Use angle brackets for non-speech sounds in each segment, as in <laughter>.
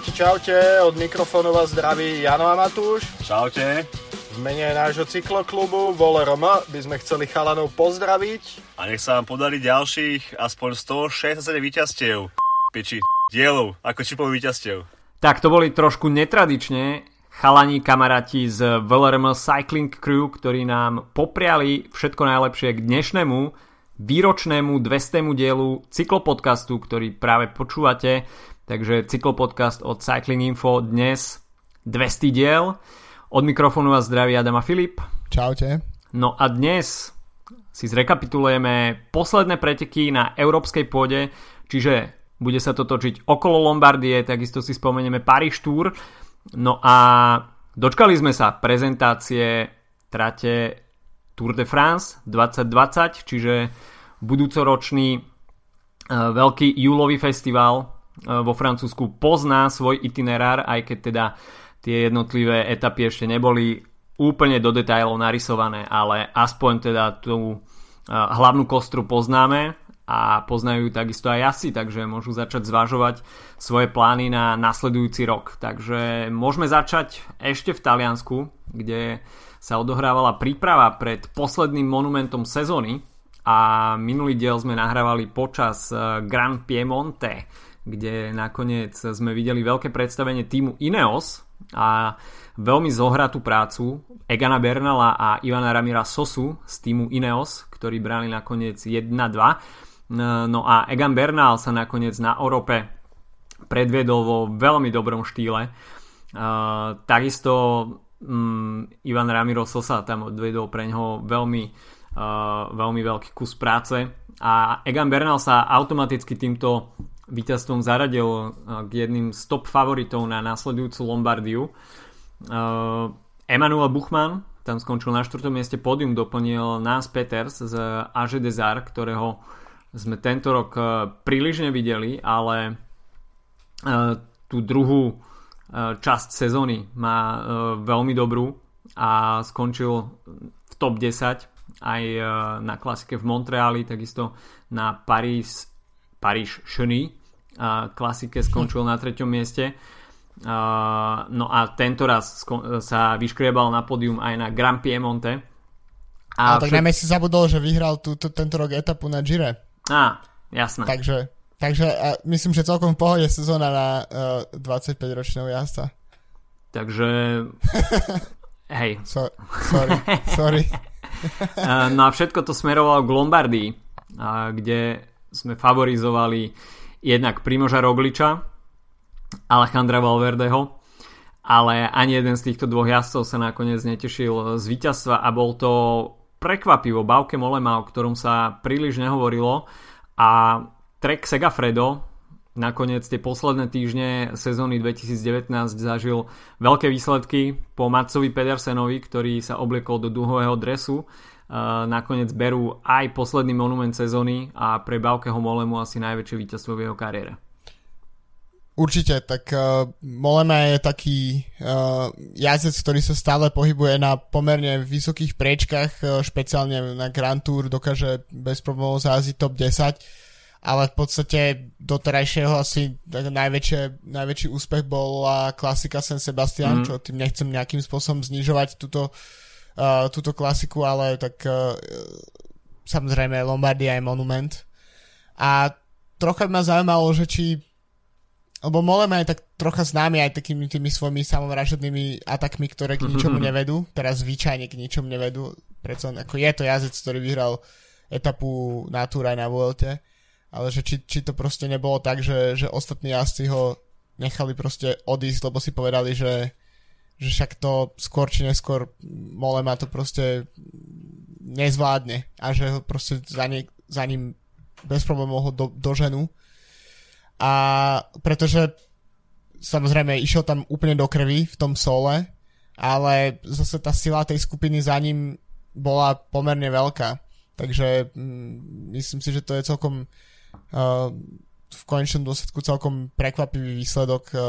Čaute, čaute, od mikrofónu vás zdraví Jano a Matúš. Čaute. V mene nášho cykloklubu VoleRM by sme chceli chalanov pozdraviť. A nech sa vám podarí ďalších aspoň 167 víťazstiev. Piči, dielov, ako čipových víťazstiev. Tak to boli trošku netradične chalani kamaráti z VLRM Cycling Crew, ktorí nám popriali všetko najlepšie k dnešnému výročnému 200. dielu cyklopodcastu, ktorý práve počúvate. Takže cyklopodcast od Cycling Info dnes 200 diel. Od mikrofónu vás zdraví Adam a Filip. Čaute. No a dnes si zrekapitulujeme posledné preteky na európskej pôde, čiže bude sa to točiť okolo Lombardie, takisto si spomenieme Paris Tour. No a dočkali sme sa prezentácie trate Tour de France 2020, čiže budúcoročný e, veľký júlový festival vo Francúzsku pozná svoj itinerár, aj keď teda tie jednotlivé etapy ešte neboli úplne do detajlov narysované, ale aspoň teda tú e, hlavnú kostru poznáme a poznajú takisto aj asi, takže môžu začať zvažovať svoje plány na nasledujúci rok. Takže môžeme začať ešte v Taliansku, kde sa odohrávala príprava pred posledným monumentom sezóny a minulý diel sme nahrávali počas e, Grand Piemonte, kde nakoniec sme videli veľké predstavenie týmu Ineos a veľmi zohratú prácu Egana Bernala a Ivana Ramira Sosu z týmu Ineos, ktorí brali nakoniec 1-2. No a Egan Bernal sa nakoniec na Orope predviedol vo veľmi dobrom štýle. Uh, takisto um, Ivan Ramiro Sosa tam odvedol pre neho veľmi, uh, veľmi veľký kus práce a Egan Bernal sa automaticky týmto víťazstvom zaradil uh, k jedným z top favoritov na následujúcu Lombardiu. Emanuel Buchmann tam skončil na 4. mieste pódium, doplnil nás Peters z AG Desar, ktorého sme tento rok uh, príliš nevideli, ale tú druhú časť sezóny má veľmi dobrú a skončil v top 10 aj na klasike v Montreali, takisto na Paris Paríž Cheny klasike skončil na treťom mieste. No a tento raz sa vyškriebal na pódium aj na Grand Piemonte. A, a tak všet... najmä si zabudol, že vyhral túto, tento rok etapu na Gire. Á, jasné. Takže, takže a myslím, že celkom v pohode sezóna na uh, 25-ročného jazda. Takže... <laughs> Hej. So, sorry, <laughs> sorry. no a všetko to smerovalo k Lombardii, kde sme favorizovali jednak Primoža Rogliča, Alejandra Valverdeho, ale ani jeden z týchto dvoch jazdcov sa nakoniec netešil z víťazstva a bol to prekvapivo Bauke Molema, o ktorom sa príliš nehovorilo. A Trek Segafredo nakoniec tie posledné týždne sezóny 2019 zažil veľké výsledky po Matcovi Pedersenovi, ktorý sa obliekol do duhového dresu nakoniec berú aj posledný monument sezóny a pre Baukeho Molemu asi najväčšie víťazstvo v jeho kariére. Určite, tak uh, Molema je taký uh, jazdec, ktorý sa stále pohybuje na pomerne vysokých priečkách, uh, špeciálne na Grand Tour dokáže bez problémov záziť top 10, ale v podstate doterajšieho asi najväčšie, najväčší úspech bola klasika San Sebastian, mm. čo tým nechcem nejakým spôsobom znižovať túto uh, uh, túto klasiku, ale tak uh, samozrejme Lombardia je monument. A trocha by ma zaujímalo, že či lebo Molema je tak trocha známy aj takými tými svojimi samovražednými atakmi, ktoré k ničomu <laughs> nevedú, teraz zvyčajne k ničomu nevedú, preto ako je to jazdec, ktorý vyhral etapu na Tour aj na Vuelte, ale že či, či to proste nebolo tak, že, že ostatní jazdci ho nechali proste odísť, lebo si povedali, že že však to skôr či neskôr Molema to proste nezvládne a že ho proste za, ne, za ním bez problémov ho do, doženú. A pretože samozrejme išiel tam úplne do krvi v tom sole, ale zase tá sila tej skupiny za ním bola pomerne veľká. Takže mm, myslím si, že to je celkom uh, v konečnom dôsledku celkom prekvapivý výsledok uh,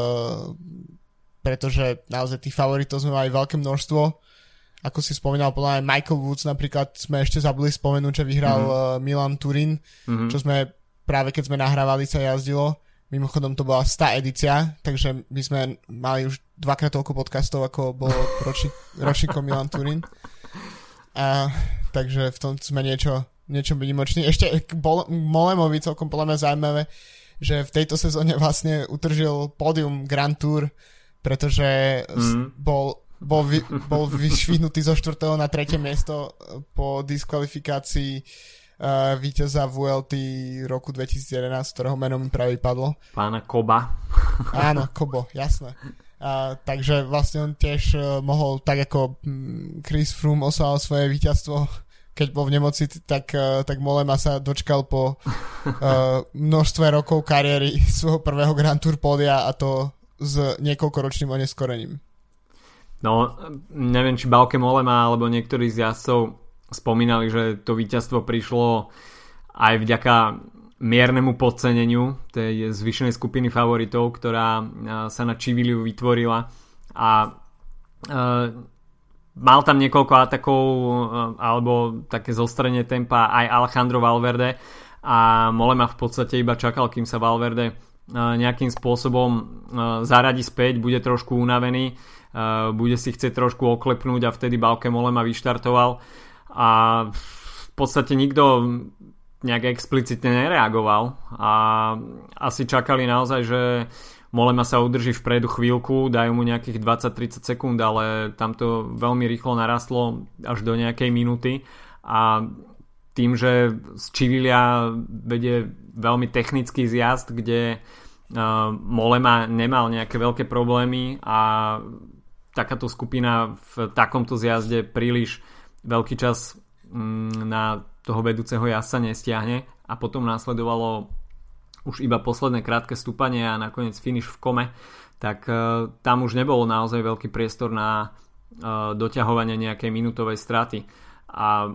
pretože naozaj tých favoritov sme mali veľké množstvo. Ako si spomínal, podľa Michael Woods napríklad sme ešte zabudli spomenúť, že vyhral mm-hmm. Milan Turin, mm-hmm. čo sme práve keď sme nahrávali sa jazdilo. Mimochodom to bola 100 edícia, takže my sme mali už dvakrát toľko podcastov, ako bolo ročník, <laughs> ročníkom Milan Turin. A, takže v tom sme niečo, niečo vynimočný. Ešte k Molemovi celkom podľa mňa zaujímavé, že v tejto sezóne vlastne utržil pódium Grand Tour, pretože mm. bol, bol, vy, bol vyšvihnutý zo 4. na 3. miesto po diskvalifikácii uh, víťaza VLT roku 2011, ktorého meno mi práve padlo. Pána Koba. Áno, Kobo, jasné. Uh, takže vlastne on tiež uh, mohol, tak ako um, Chris Froome oslal svoje víťazstvo, keď bol v nemoci, tak, uh, tak Molema sa dočkal po uh, množstve rokov kariéry svojho prvého Grand Tour pódia a to s niekoľkoročným oneskorením. No, neviem, či Bauke Molema alebo niektorí z jazdcov spomínali, že to víťazstvo prišlo aj vďaka miernemu podceneniu tej zvyšenej skupiny favoritov, ktorá sa na Čiviliu vytvorila a mal tam niekoľko atakov alebo také zostrenie tempa aj Alejandro Valverde a Molema v podstate iba čakal, kým sa Valverde nejakým spôsobom zaradí späť, bude trošku unavený, bude si chcieť trošku oklepnúť a vtedy Bauke Molema vyštartoval. A v podstate nikto nejak explicitne nereagoval a asi čakali naozaj, že Molema sa udrží vpredu chvíľku, dajú mu nejakých 20-30 sekúnd, ale tam to veľmi rýchlo narastlo až do nejakej minúty. A tým, že z Čivilia vedie veľmi technický zjazd, kde uh, Molema nemal nejaké veľké problémy a takáto skupina v takomto zjazde príliš veľký čas mm, na toho vedúceho jasa nestiahne a potom následovalo už iba posledné krátke stúpanie a nakoniec finish v kome, tak uh, tam už nebolo naozaj veľký priestor na uh, doťahovanie nejakej minútovej straty. A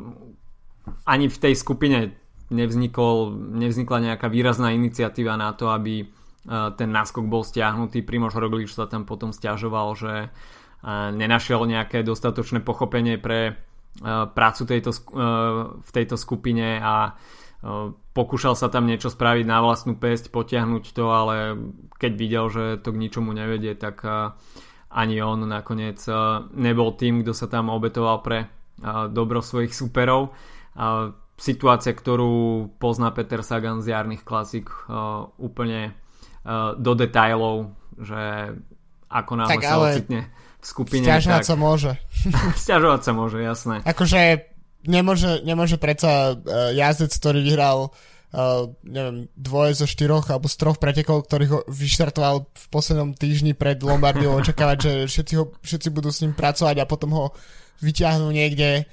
ani v tej skupine nevznikol, nevznikla nejaká výrazná iniciatíva na to, aby uh, ten náskok bol stiahnutý. Primož Roglič sa tam potom stiažoval, že nenašiel nejaké dostatočné pochopenie pre Eh, prácu tejto, v tejto skupine a pokúšal sa tam niečo spraviť na vlastnú pesť, potiahnuť to, ale keď videl, že to k ničomu nevedie, tak ani on nakoniec nebol tým, kto sa tam obetoval pre dobro svojich superov. Situácia, ktorú pozná Peter Sagan z jarných klasik úplne do detajlov, že ako náhle sa ocitne v skupine. Sťažovať tak... sa môže. <laughs> <laughs> Sťažovať sa môže, jasné. Akože nemôže, nemôže predsa uh, jazdec, ktorý vyhral uh, neviem, dvoje zo štyroch alebo z troch pretekov, ktorých ho vyštartoval v poslednom týždni pred Lombardiou, očakávať, že všetci, ho, všetci budú s ním pracovať a potom ho vyťahnú niekde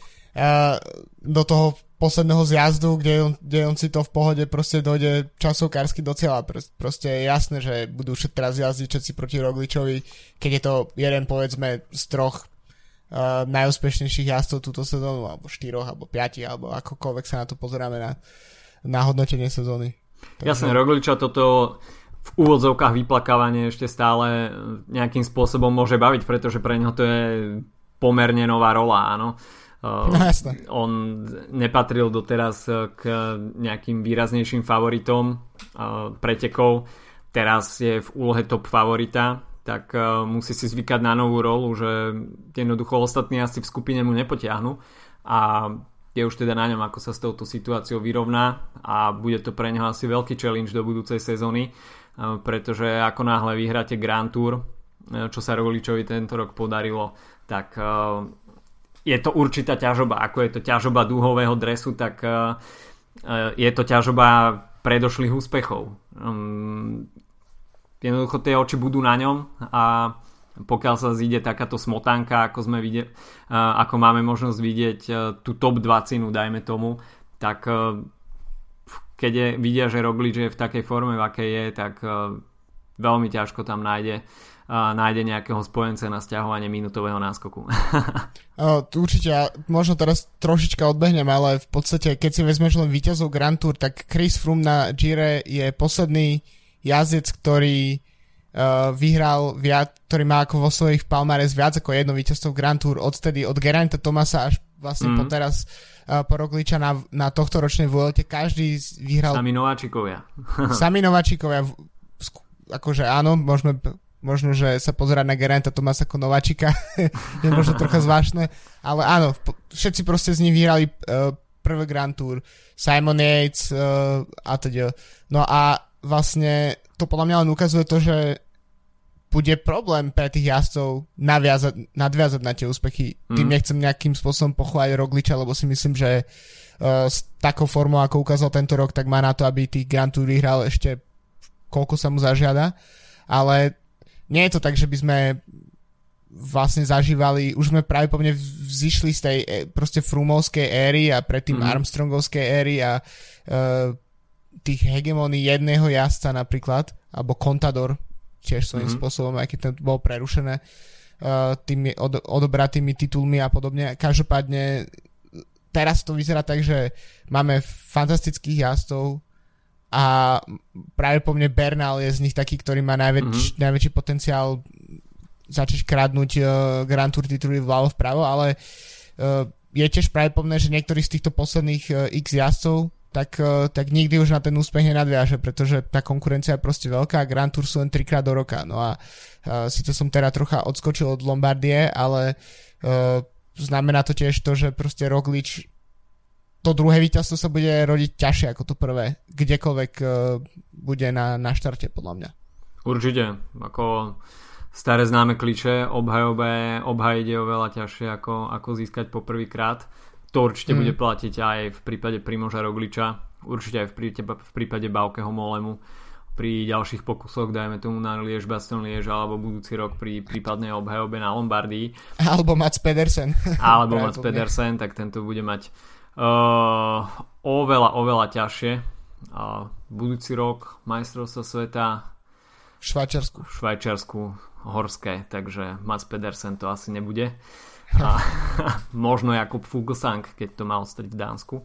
do toho posledného zjazdu, kde on, kde on si to v pohode proste dojde časovkársky do cieľa. Proste je jasné, že budú všetci teraz jazdiť všetci proti Rogličovi, keď je to jeden povedzme z troch uh, najúspešnejších jazdcov túto sezónu, alebo štyroch, alebo piatich, alebo akokoľvek sa na to pozeráme na, na hodnotenie sezóny. Takže... Jasné, Rogliča toto v úvodzovkách vyplakávanie ešte stále nejakým spôsobom môže baviť, pretože pre neho to je pomerne nová rola, áno. Uh, no, jasne. On nepatril doteraz k nejakým výraznejším favoritom uh, pretekov. Teraz je v úlohe top favorita, tak musí si zvykať na novú rolu, že jednoducho ostatní asi v skupine mu nepotiahnu a je už teda na ňom, ako sa s touto situáciou vyrovná a bude to pre neho asi veľký challenge do budúcej sezóny, pretože ako náhle vyhráte Grand Tour, čo sa Rogličovi tento rok podarilo, tak je to určitá ťažoba. Ako je to ťažoba dúhového dresu, tak uh, je to ťažoba predošlých úspechov. Um, jednoducho tie oči budú na ňom a pokiaľ sa zíde takáto smotánka, ako, sme vidie, uh, ako máme možnosť vidieť tú top 20, dajme tomu, tak keď je, vidia, že Roglič je v takej forme, v akej je, tak veľmi ťažko tam nájde uh, nájde nejakého spojence na stiahovanie minutového náskoku. <laughs> o, určite, možno teraz trošička odbehnem, ale v podstate, keď si vezmeš len víťazov Grand Tour, tak Chris Froome na Gire je posledný jazdec, ktorý uh, vyhral viac, ktorý má ako vo svojich palmares viac ako jedno víťazstvo v Grand Tour odtedy od Geranta Tomasa až vlastne mm. po teraz uh, po Rogliča na, na tohto ročnej Vuelte každý vyhral Sami nováčikovia <laughs> Sami nováčikovia akože áno, môžeme možno, že sa pozerať na Geranta Tomasa ako nováčika, <laughs> je možno trocha zvláštne, ale áno, všetci proste z nich vyhrali uh, prvé Grand Tour, Simon Yates uh, a teda. No a vlastne to podľa mňa len ukazuje to, že bude problém pre tých jazdcov naviazať, nadviazať na tie úspechy. Mm. Tým nechcem nejakým spôsobom pochváliť Rogliča, lebo si myslím, že uh, s takou formou, ako ukázal tento rok, tak má na to, aby tých Grand Tour vyhral ešte koľko sa mu zažiada. Ale nie je to tak, že by sme vlastne zažívali, už sme práve pomne vzýšli z tej e, proste frumovskej éry a predtým mm. Armstrongovskej éry a uh, tých hegemónií jedného jazdca napríklad, alebo Contador tiež svojím mm. spôsobom, aj keď to bolo prerušené uh, tými od, odobratými titulmi a podobne. Každopádne teraz to vyzerá tak, že máme fantastických jazdcov, a práve po mne Bernal je z nich taký, ktorý má najväč, mm-hmm. najväčší potenciál začať kradnúť uh, Grand Tour tituly vľavo vpravo, ale uh, je tiež práve po mne, že niektorí z týchto posledných uh, x jazdcov tak, uh, tak nikdy už na ten úspech nenadviaže, pretože tá konkurencia je proste veľká a Grand Tour sú len trikrát do roka. No a uh, síce som teda trocha odskočil od Lombardie, ale uh, znamená to tiež to, že proste Roglič to druhé víťazstvo sa bude rodiť ťažšie ako to prvé, kdekoľvek uh, bude na, na štarte, podľa mňa. Určite, ako staré známe kliče, obhajobe, obhajiť je oveľa ťažšie ako, ako získať po prvýkrát. To určite mm. bude platiť aj v prípade Primoža Rogliča, určite aj v prípade, v prípade Baukeho Molemu pri ďalších pokusoch, dajme tomu na Liež, Baston Liež alebo budúci rok pri prípadnej obhajobe na Lombardii. Alebo Mats Pedersen. Alebo <laughs> Mats Pedersen, tak tento bude mať uh, oveľa, oveľa ťažšie. Uh, budúci rok majstrovstvo sveta v Švajčiarsku. V Švajčiarsku horské, takže Mats Pedersen to asi nebude. A, <laughs> možno Jakub Fuglsang, keď to mal ostať v Dánsku.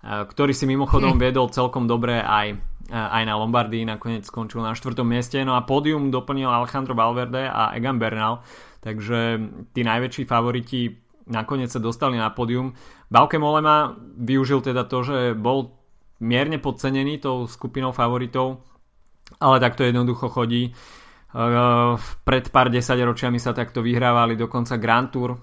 Uh, ktorý si mimochodom <laughs> viedol celkom dobre aj, uh, aj na Lombardii, nakoniec skončil na štvrtom mieste. No a pódium doplnil Alejandro Valverde a Egan Bernal, takže tí najväčší favoriti nakoniec sa dostali na pódium. Bauke Molema využil teda to, že bol mierne podcenený tou skupinou favoritov, ale takto jednoducho chodí. Uh, pred pár desaťročiami sa takto vyhrávali dokonca Grand Tour,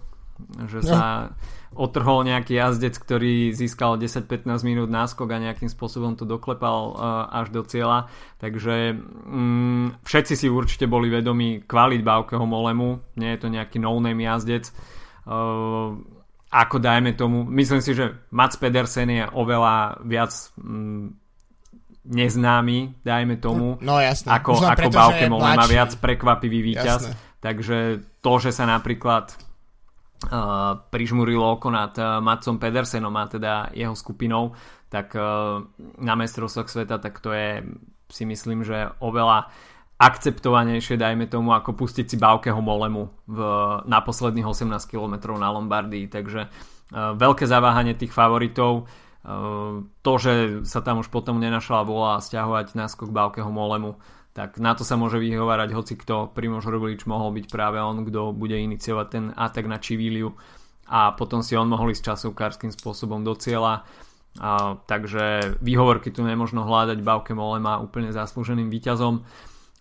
že sa no. otrhol nejaký jazdec, ktorý získal 10-15 minút náskok a nejakým spôsobom to doklepal uh, až do cieľa. Takže um, všetci si určite boli vedomi kvalit Baukeho Molemu, nie je to nejaký no-name jazdec ako dajme tomu, myslím si, že Mats Pedersen je oveľa viac mm, neznámy, dajme tomu, no, jasne. ako, ako Bauke má viac prekvapivý víťaz. Jasne. Takže to, že sa napríklad uh, prižmurilo oko nad uh, Matsom Pedersenom a teda jeho skupinou, tak uh, na mestrovstvách sveta, tak to je si myslím, že oveľa akceptovanejšie, dajme tomu, ako pustiť si Baukeho Molemu v, na posledných 18 km na Lombardii. Takže uh, veľké zaváhanie tých favoritov. Uh, to, že sa tam už potom nenašla vola stiahovať náskok Baukeho Molemu, tak na to sa môže vyhovárať hoci kto. Primož Roglič mohol byť práve on, kto bude iniciovať ten atak na Čivíliu a potom si on mohol ísť časovkárským spôsobom do cieľa. Uh, takže výhovorky tu nemožno hľadať. Bauke Molema úplne zaslúženým výťazom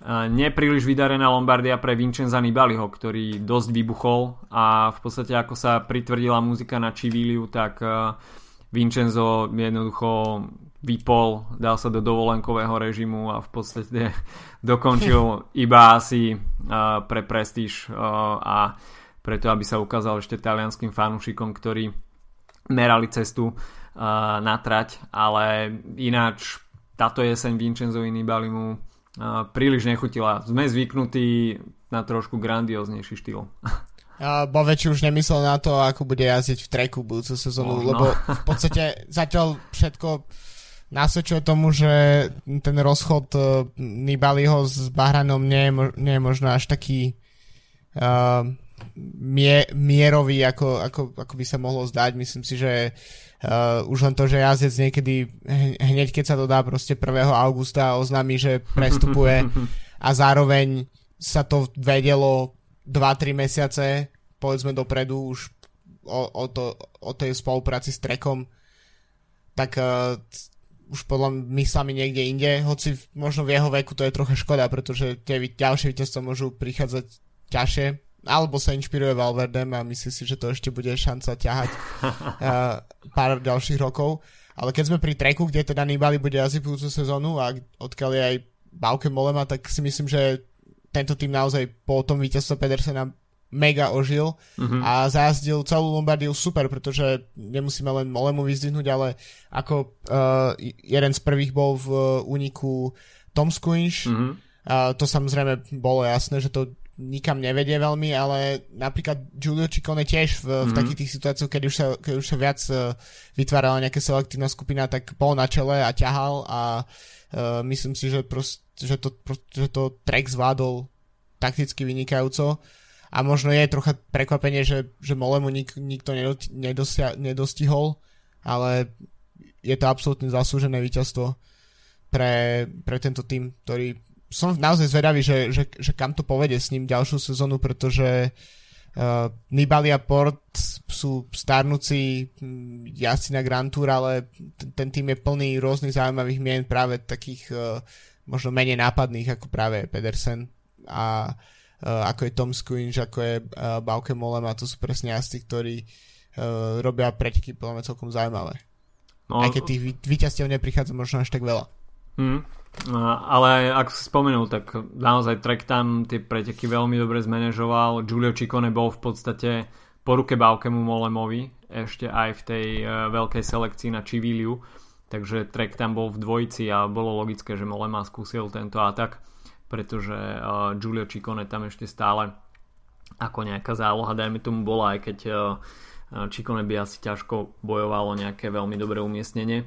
nepríliš vydarená Lombardia pre Vincenza Nibaliho, ktorý dosť vybuchol a v podstate ako sa pritvrdila muzika na Čiviliu, tak e, Vincenzo jednoducho vypol, dal sa do dovolenkového režimu a v podstate <laughs> dokončil <laughs> iba asi e, pre prestíž e, a preto, aby sa ukázal ešte talianským fanúšikom, ktorí merali cestu na trať, ale ináč táto jeseň Vincenzovi Nibalimu príliš nechutila. Sme zvyknutí na trošku grandióznejší štýl. A Boveč už nemyslel na to, ako bude jazdiť v treku budúcu sezónu, no, lebo v podstate zatiaľ všetko nasvedčuje tomu, že ten rozchod uh, Nibaliho s Bahranom nie je, nie je možno až taký uh, mie, mierový, ako, ako, ako by sa mohlo zdať. Myslím si, že Uh, už len to, že jazdec niekedy hneď keď sa to dá proste 1. augusta oznámi, že prestupuje <laughs> a zároveň sa to vedelo 2-3 mesiace povedzme dopredu už o, o, to, o tej spolupráci s Trekom tak uh, už podľa myslami niekde inde, hoci možno v jeho veku to je trocha škoda, pretože tie ďalšie víťazstva môžu prichádzať ťažšie, alebo sa inšpiruje Valverdem a myslí si, že to ešte bude šanca ťahať uh, <laughs> pár ďalších rokov. Ale keď sme pri treku, kde teda Nibali bude asi budúcu sezónu a odkiaľ je aj Bauke Molema, tak si myslím, že tento tým naozaj po tom víťazstve Pedersena mega ožil uh-huh. a zajazdil celú Lombardiu super, pretože nemusíme len Molemu vyzdvihnúť, ale ako uh, jeden z prvých bol v úniku Tom Squinch, uh-huh. uh, to samozrejme bolo jasné, že to nikam nevedie veľmi, ale napríklad Giulio Ciccone tiež v, mm-hmm. v mhm. takých tých situáciách, keď už sa, keď už sa viac uh, vytvárala nejaká selektívna skupina, tak bol na čele a ťahal a uh, myslím si, že, prost, že, to, prost, že to track zvládol takticky vynikajúco a možno je trocha prekvapenie, že, že Molemu nik, nikto nedosia, nedostihol, ale je to absolútne zaslúžené víťazstvo pre, pre tento tým, ktorý som naozaj zvedavý, že, že, že kam to povede s ním ďalšiu sezónu, pretože uh, Nibali a Port sú starnúci hm, jazdci na Grand Tour, ale ten, ten tým je plný rôznych zaujímavých mien, práve takých uh, možno menej nápadných ako práve Pedersen a uh, ako je Tom Squinch, ako je uh, Bauke Molem a to sú presne jazdci, ktorí uh, robia preteky podľa mňa celkom zaujímavé. No, Aj keď tých víťazstiev neprichádza možno až tak veľa. Hmm. Ale ako si spomenul, tak naozaj Trek tam tie preteky veľmi dobre zmanéžoval. Giulio Ciccone bol v podstate po ruke Baukemu Molemovi ešte aj v tej uh, veľkej selekcii na Čiviliu. Takže Trek tam bol v dvojici a bolo logické, že Molema skúsil tento atak, pretože uh, Giulio Ciccone tam ešte stále ako nejaká záloha, dajme tomu bola, aj keď uh, Ciccone by asi ťažko bojovalo nejaké veľmi dobré umiestnenie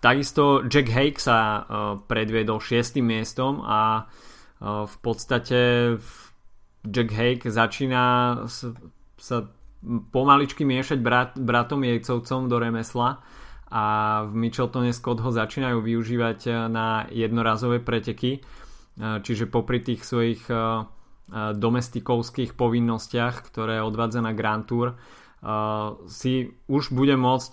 takisto Jack Hake sa uh, predviedol šiestým miestom a uh, v podstate Jack Hake začína sa pomaličky miešať brat, bratom jejcovcom do remesla a v Mitcheltone Scott ho začínajú využívať na jednorazové preteky. Čiže popri tých svojich domestikovských povinnostiach ktoré odvádza na Grand Tour si už bude môcť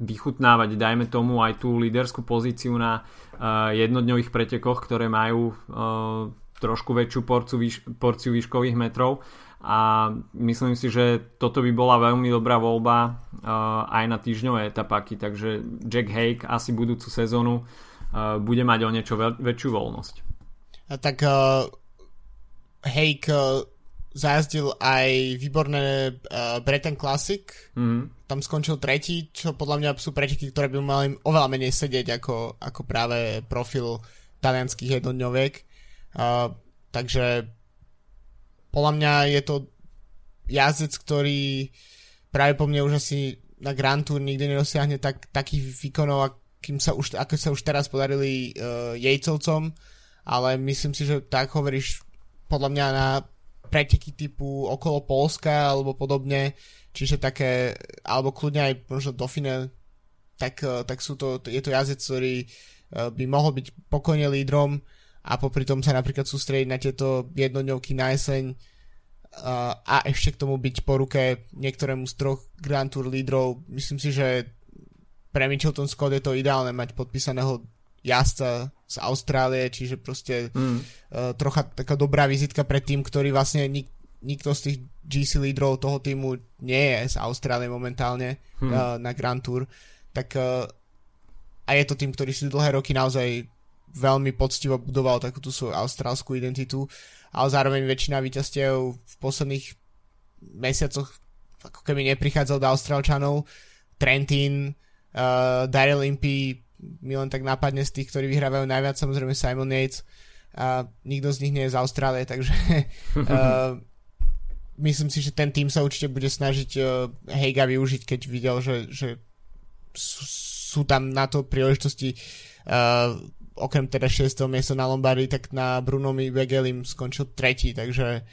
vychutnávať, dajme tomu, aj tú líderskú pozíciu na uh, jednodňových pretekoch, ktoré majú uh, trošku väčšiu porciu, výš, porciu výškových metrov a myslím si, že toto by bola veľmi dobrá voľba uh, aj na týždňové etapáky, takže Jack Hake asi budúcu sezónu uh, bude mať o niečo veľ, väčšiu voľnosť. A tak uh, Hake uh, zajazdil aj výborné uh, Breton Classic. Mm. Tam skončil tretí, čo podľa mňa sú preteky, ktoré by mali oveľa menej sedieť ako, ako práve profil talianských jednodňoviek. Uh, takže podľa mňa je to jazdec, ktorý práve po mne už asi na Grand Tour nikdy nedosiahne tak, takých výkonov, akým sa už, ako sa už teraz podarili uh, jejcovcom, ale myslím si, že tak hovoríš podľa mňa na preteky typu okolo Polska alebo podobne, čiže také, alebo kľudne aj možno Dauphine, tak, eh, tak sú to, je to jazdec, ktorý eh, by mohol byť pokojne lídrom a popri tom sa napríklad sústrediť na tieto jednodňovky na jeseň eh, a ešte k tomu byť po ruke niektorému z troch Grand Tour lídrov. Myslím si, že pre Mitchelton Scott je to ideálne mať podpísaného jazdca z Austrálie, čiže proste mm. uh, trocha taká dobrá vizitka pre tým, ktorý vlastne nik, nikto z tých GC lídrov toho týmu nie je z Austrálie momentálne mm. uh, na Grand Tour, tak uh, a je to tým, ktorý si dlhé roky naozaj veľmi poctivo budoval takú tú svoju austrálskú identitu, ale zároveň väčšina víťazstiev v posledných mesiacoch ako keby neprichádzal do Austrálčanov. Trentin, uh, Daryl Impey, mi len tak nápadne z tých, ktorí vyhrávajú najviac, samozrejme Simon Yates a nikto z nich nie je z Austrálie, takže uh, <laughs> myslím si, že ten tým sa určite bude snažiť uh, Heiga využiť, keď videl, že, že sú, sú tam na to príležitosti uh, okrem teda 6. miesta na Lombardii, tak na Brunomi Wegelim skončil tretí, takže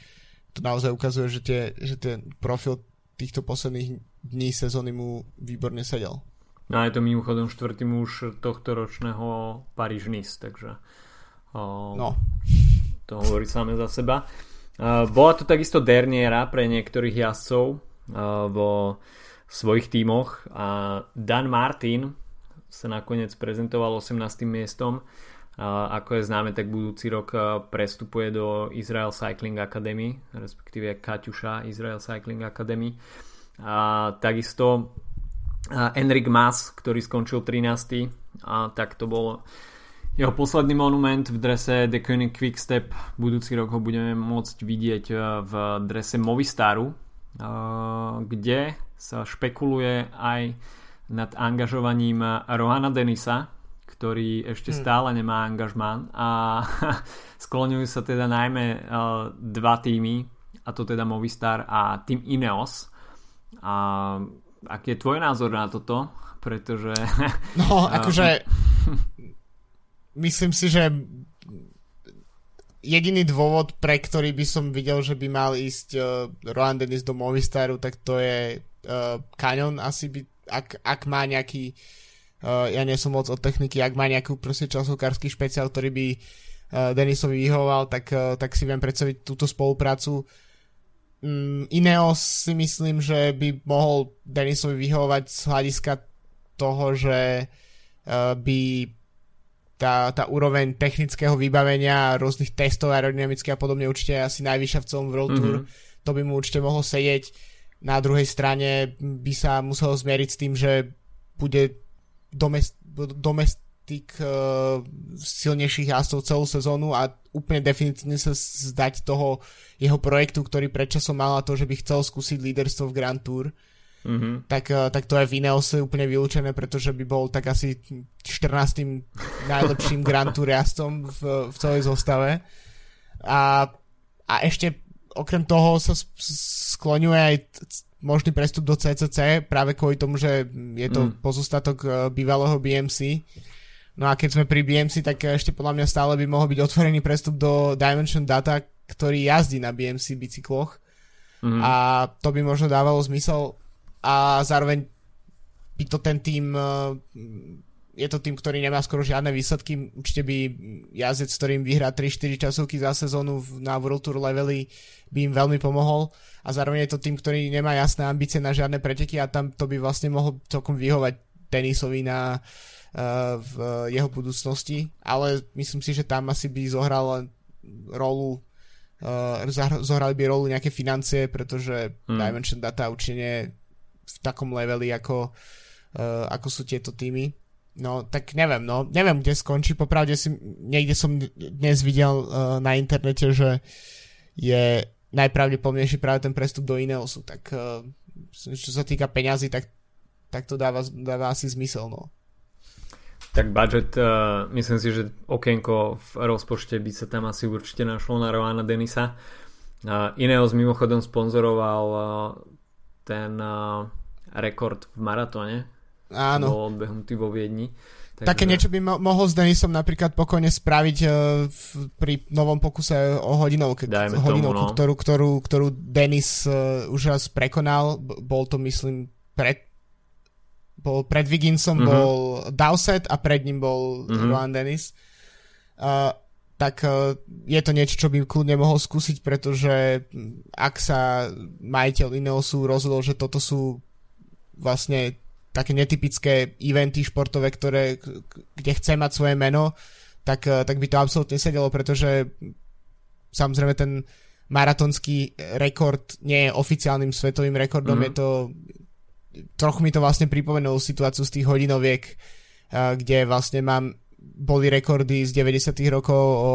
to naozaj ukazuje, že, tie, že ten profil týchto posledných dní sezóny mu výborne sedel. No a je to mimochodom štvrtý muž tohto ročného Paríž Nice, takže o, no. to hovorí samé za seba. Uh, bola to takisto derniera pre niektorých jazdcov uh, vo svojich tímoch a Dan Martin sa nakoniec prezentoval 18. miestom. Ako je známe, tak budúci rok prestupuje do Israel Cycling Academy, respektíve Kaťuša Israel Cycling Academy. A takisto Enrik Mas, ktorý skončil 13. A tak to bol jeho posledný monument v drese The Koenig Quickstep. Budúci rok ho budeme môcť vidieť v drese Movistaru, kde sa špekuluje aj nad angažovaním Rohana Denisa, ktorý ešte hmm. stále nemá angažmán a <laughs> skloňujú sa teda najmä uh, dva týmy a to teda Movistar a tým Ineos a aký je tvoj názor na toto? Pretože... No, <laughs> <laughs> akože myslím si, že jediný dôvod, pre ktorý by som videl, že by mal ísť uh, Rohan Dennis do Movistaru, tak to je uh, Canyon asi by, ak, ak má nejaký Uh, ja nie som moc od techniky, ak má nejaký proste časokársky špeciál, ktorý by uh, Denisovi vyhoval, tak, uh, tak si viem predstaviť túto spoluprácu. Um, Ineos si myslím, že by mohol Denisovi vyhovovať z hľadiska toho, že uh, by tá, tá úroveň technického vybavenia, rôznych testov aerodynamických a podobne určite asi najvyššia v celom World Tour. Mm-hmm. To by mu určite mohol sedieť. Na druhej strane by sa muselo zmieriť s tým, že bude domest, domestik uh, silnejších jazdcov celú sezónu a úplne definitívne sa zdať toho jeho projektu, ktorý predčasom mal na to, že by chcel skúsiť líderstvo v Grand Tour. Mm-hmm. Tak, uh, tak to je v Ineose úplne vylúčené, pretože by bol tak asi 14. najlepším Grand Tour jazdcom v, v celej zostave. A, a ešte okrem toho sa skloňuje aj možný prestup do CCC práve kvôli tomu, že je to mm. pozostatok e, bývalého BMC. No a keď sme pri BMC, tak ešte podľa mňa stále by mohol byť otvorený prestup do Dimension Data, ktorý jazdí na BMC bicykloch. Mm. A to by možno dávalo zmysel a zároveň by to ten tým e, je to tým, ktorý nemá skoro žiadne výsledky. Určite by jazdec, ktorým vyhrá 3-4 časovky za sezónu na World Tour levely by im veľmi pomohol a zároveň je to tým, ktorý nemá jasné ambície na žiadne preteky a tam to by vlastne mohol celkom vyhovať tenisovi na uh, v jeho budúcnosti, ale myslím si, že tam asi by zohral rolu uh, zohrali by rolu nejaké financie, pretože hmm. Dimension Data určite v takom leveli ako, uh, ako sú tieto týmy No, tak neviem, no, neviem, kde skončí. Popravde si, niekde som dnes videl uh, na internete, že je najpravdepodobnejší práve ten prestup do Ineosu, tak uh, čo sa týka peňazí, tak, tak to dáva, dáva asi zmysel, no. Tak budget, uh, myslím si, že okienko v rozpočte by sa tam asi určite našlo na Rowana Denisa. Uh, Ineos mimochodom sponzoroval uh, ten uh, rekord v maratóne, Áno. Bol odbehnutý vo Viedni. Takže... Také niečo by mo- mohol s Denisom napríklad pokojne spraviť uh, v, pri novom pokuse o hodinovke, Dajme hodinovku, tomu, no. ktorú, ktorú, ktorú Denis uh, už raz prekonal. Bol to myslím pred bol pred Wigginsom uh-huh. bol Dowsett a pred ním bol uh-huh. Rowan Dennis. Uh, tak uh, je to niečo, čo by kľudne mohol skúsiť, pretože ak sa majiteľ Ineosu rozhodol, že toto sú vlastne také netypické eventy športové, ktoré, kde chce mať svoje meno, tak, eh, tak by to absolútne sedelo, pretože samozrejme ten maratonský rekord nie je oficiálnym svetovým rekordom, mm. je to trochu mi to vlastne pripomenulo situáciu z tých hodinoviek, kde vlastne mám boli rekordy z 90 rokov o,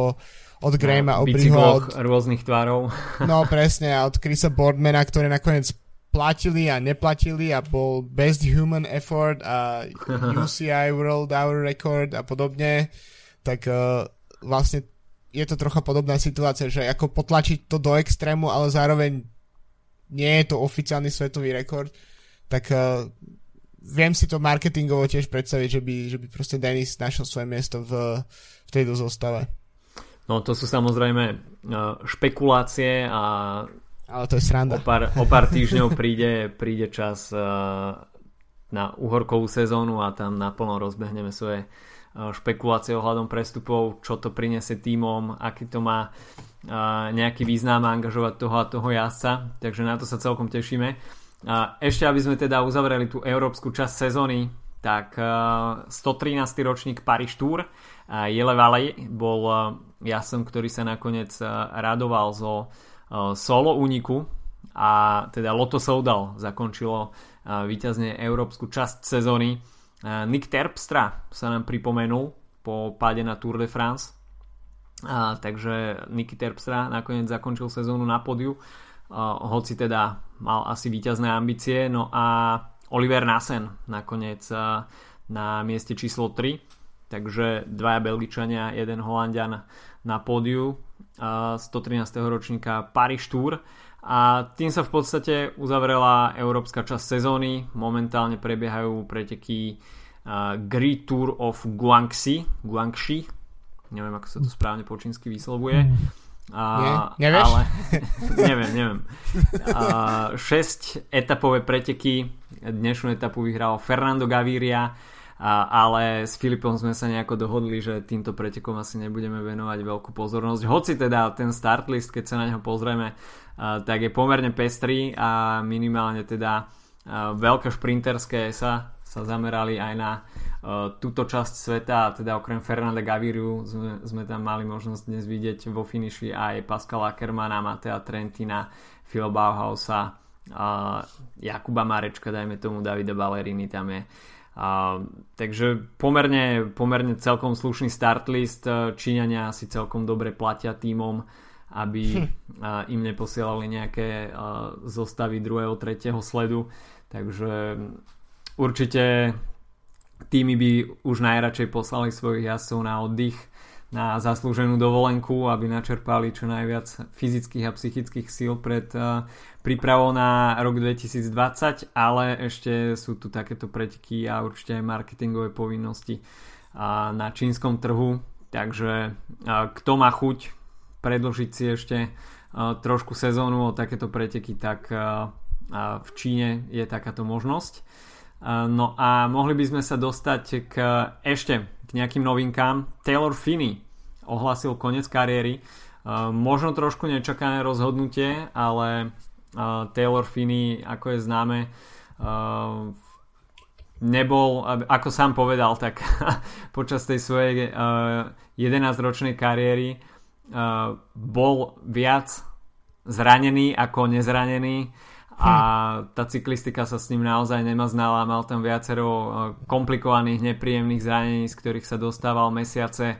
od Grahama, no, Obriho, od rôznych tvárov. <laughs> No presne, a od Chrisa Boardmana, ktoré nakoniec platili a neplatili a bol Best Human Effort a <laughs> UCI World Hour Record a podobne, tak uh, vlastne je to trocha podobná situácia, že ako potlačiť to do extrému, ale zároveň nie je to oficiálny svetový rekord, tak uh, viem si to marketingovo tiež predstaviť, že by, že by proste Denis našiel svoje miesto v, v tejto zostave. No to sú samozrejme uh, špekulácie a ale to je sranda. O pár, o pár týždňov príde, príde čas uh, na uhorkovú sezónu a tam naplno rozbehneme svoje špekulácie ohľadom prestupov, čo to prinesie týmom, aký to má nejaký význam angažovať toho a toho jazdca, takže na to sa celkom tešíme. A ešte aby sme teda uzavreli tú európsku časť sezóny, tak 113. ročník Paris Tour Jele Valley bol jasom, ktorý sa nakoniec radoval zo solo úniku a teda Lotto Soudal zakončilo víťazne európsku časť sezóny. Nick Terpstra sa nám pripomenul po páde na Tour de France takže Nicky Terpstra nakoniec zakončil sezónu na podiu hoci teda mal asi víťazné ambície. No a Oliver Nassen nakoniec na mieste číslo 3. Takže dvaja Belgičania, jeden Holandian na pódiu 113. ročníka Paris Tour. A tým sa v podstate uzavrela európska časť sezóny. Momentálne prebiehajú preteky Great Tour of Guangxi, Guangxi, neviem ako sa to správne po čínsky vyslovuje. A, Nie? Nevieš? Ale, <laughs> neviem, neviem. A, šesť etapové preteky. Dnešnú etapu vyhral Fernando Gaviria, a, ale s Filipom sme sa nejako dohodli, že týmto pretekom asi nebudeme venovať veľkú pozornosť. Hoci teda ten start list, keď sa na neho pozrieme, a, tak je pomerne pestrý a minimálne teda a, veľké šprinterské sa sa zamerali aj na túto časť sveta teda okrem Fernanda Gaviriu sme, sme tam mali možnosť dnes vidieť vo finiši aj Pascala Ackermana, Matea Trentina, Phil Bauhausa, uh, Jakuba Marečka, dajme tomu Davida Ballerini tam je. Uh, takže pomerne, pomerne celkom slušný start list. Číňania si celkom dobre platia týmom, aby uh, im neposielali nejaké uh, zostavy druhého, tretieho sledu. Takže Určite týmy by už najradšej poslali svojich jazdcov na oddych, na zaslúženú dovolenku, aby načerpali čo najviac fyzických a psychických síl pred uh, prípravou na rok 2020, ale ešte sú tu takéto preteky a určite aj marketingové povinnosti uh, na čínskom trhu, takže uh, kto má chuť predložiť si ešte trošku sezónu o takéto preteky, tak v Číne je takáto možnosť. No a mohli by sme sa dostať k ešte k nejakým novinkám. Taylor Finney ohlasil koniec kariéry. Možno trošku nečakané rozhodnutie, ale Taylor Finney, ako je známe, nebol, ako sám povedal, tak <laughs> počas tej svojej 11-ročnej kariéry bol viac zranený ako nezranený a tá cyklistika sa s ním naozaj nemaznala, mal tam viacero e, komplikovaných, nepríjemných zranení, z ktorých sa dostával mesiace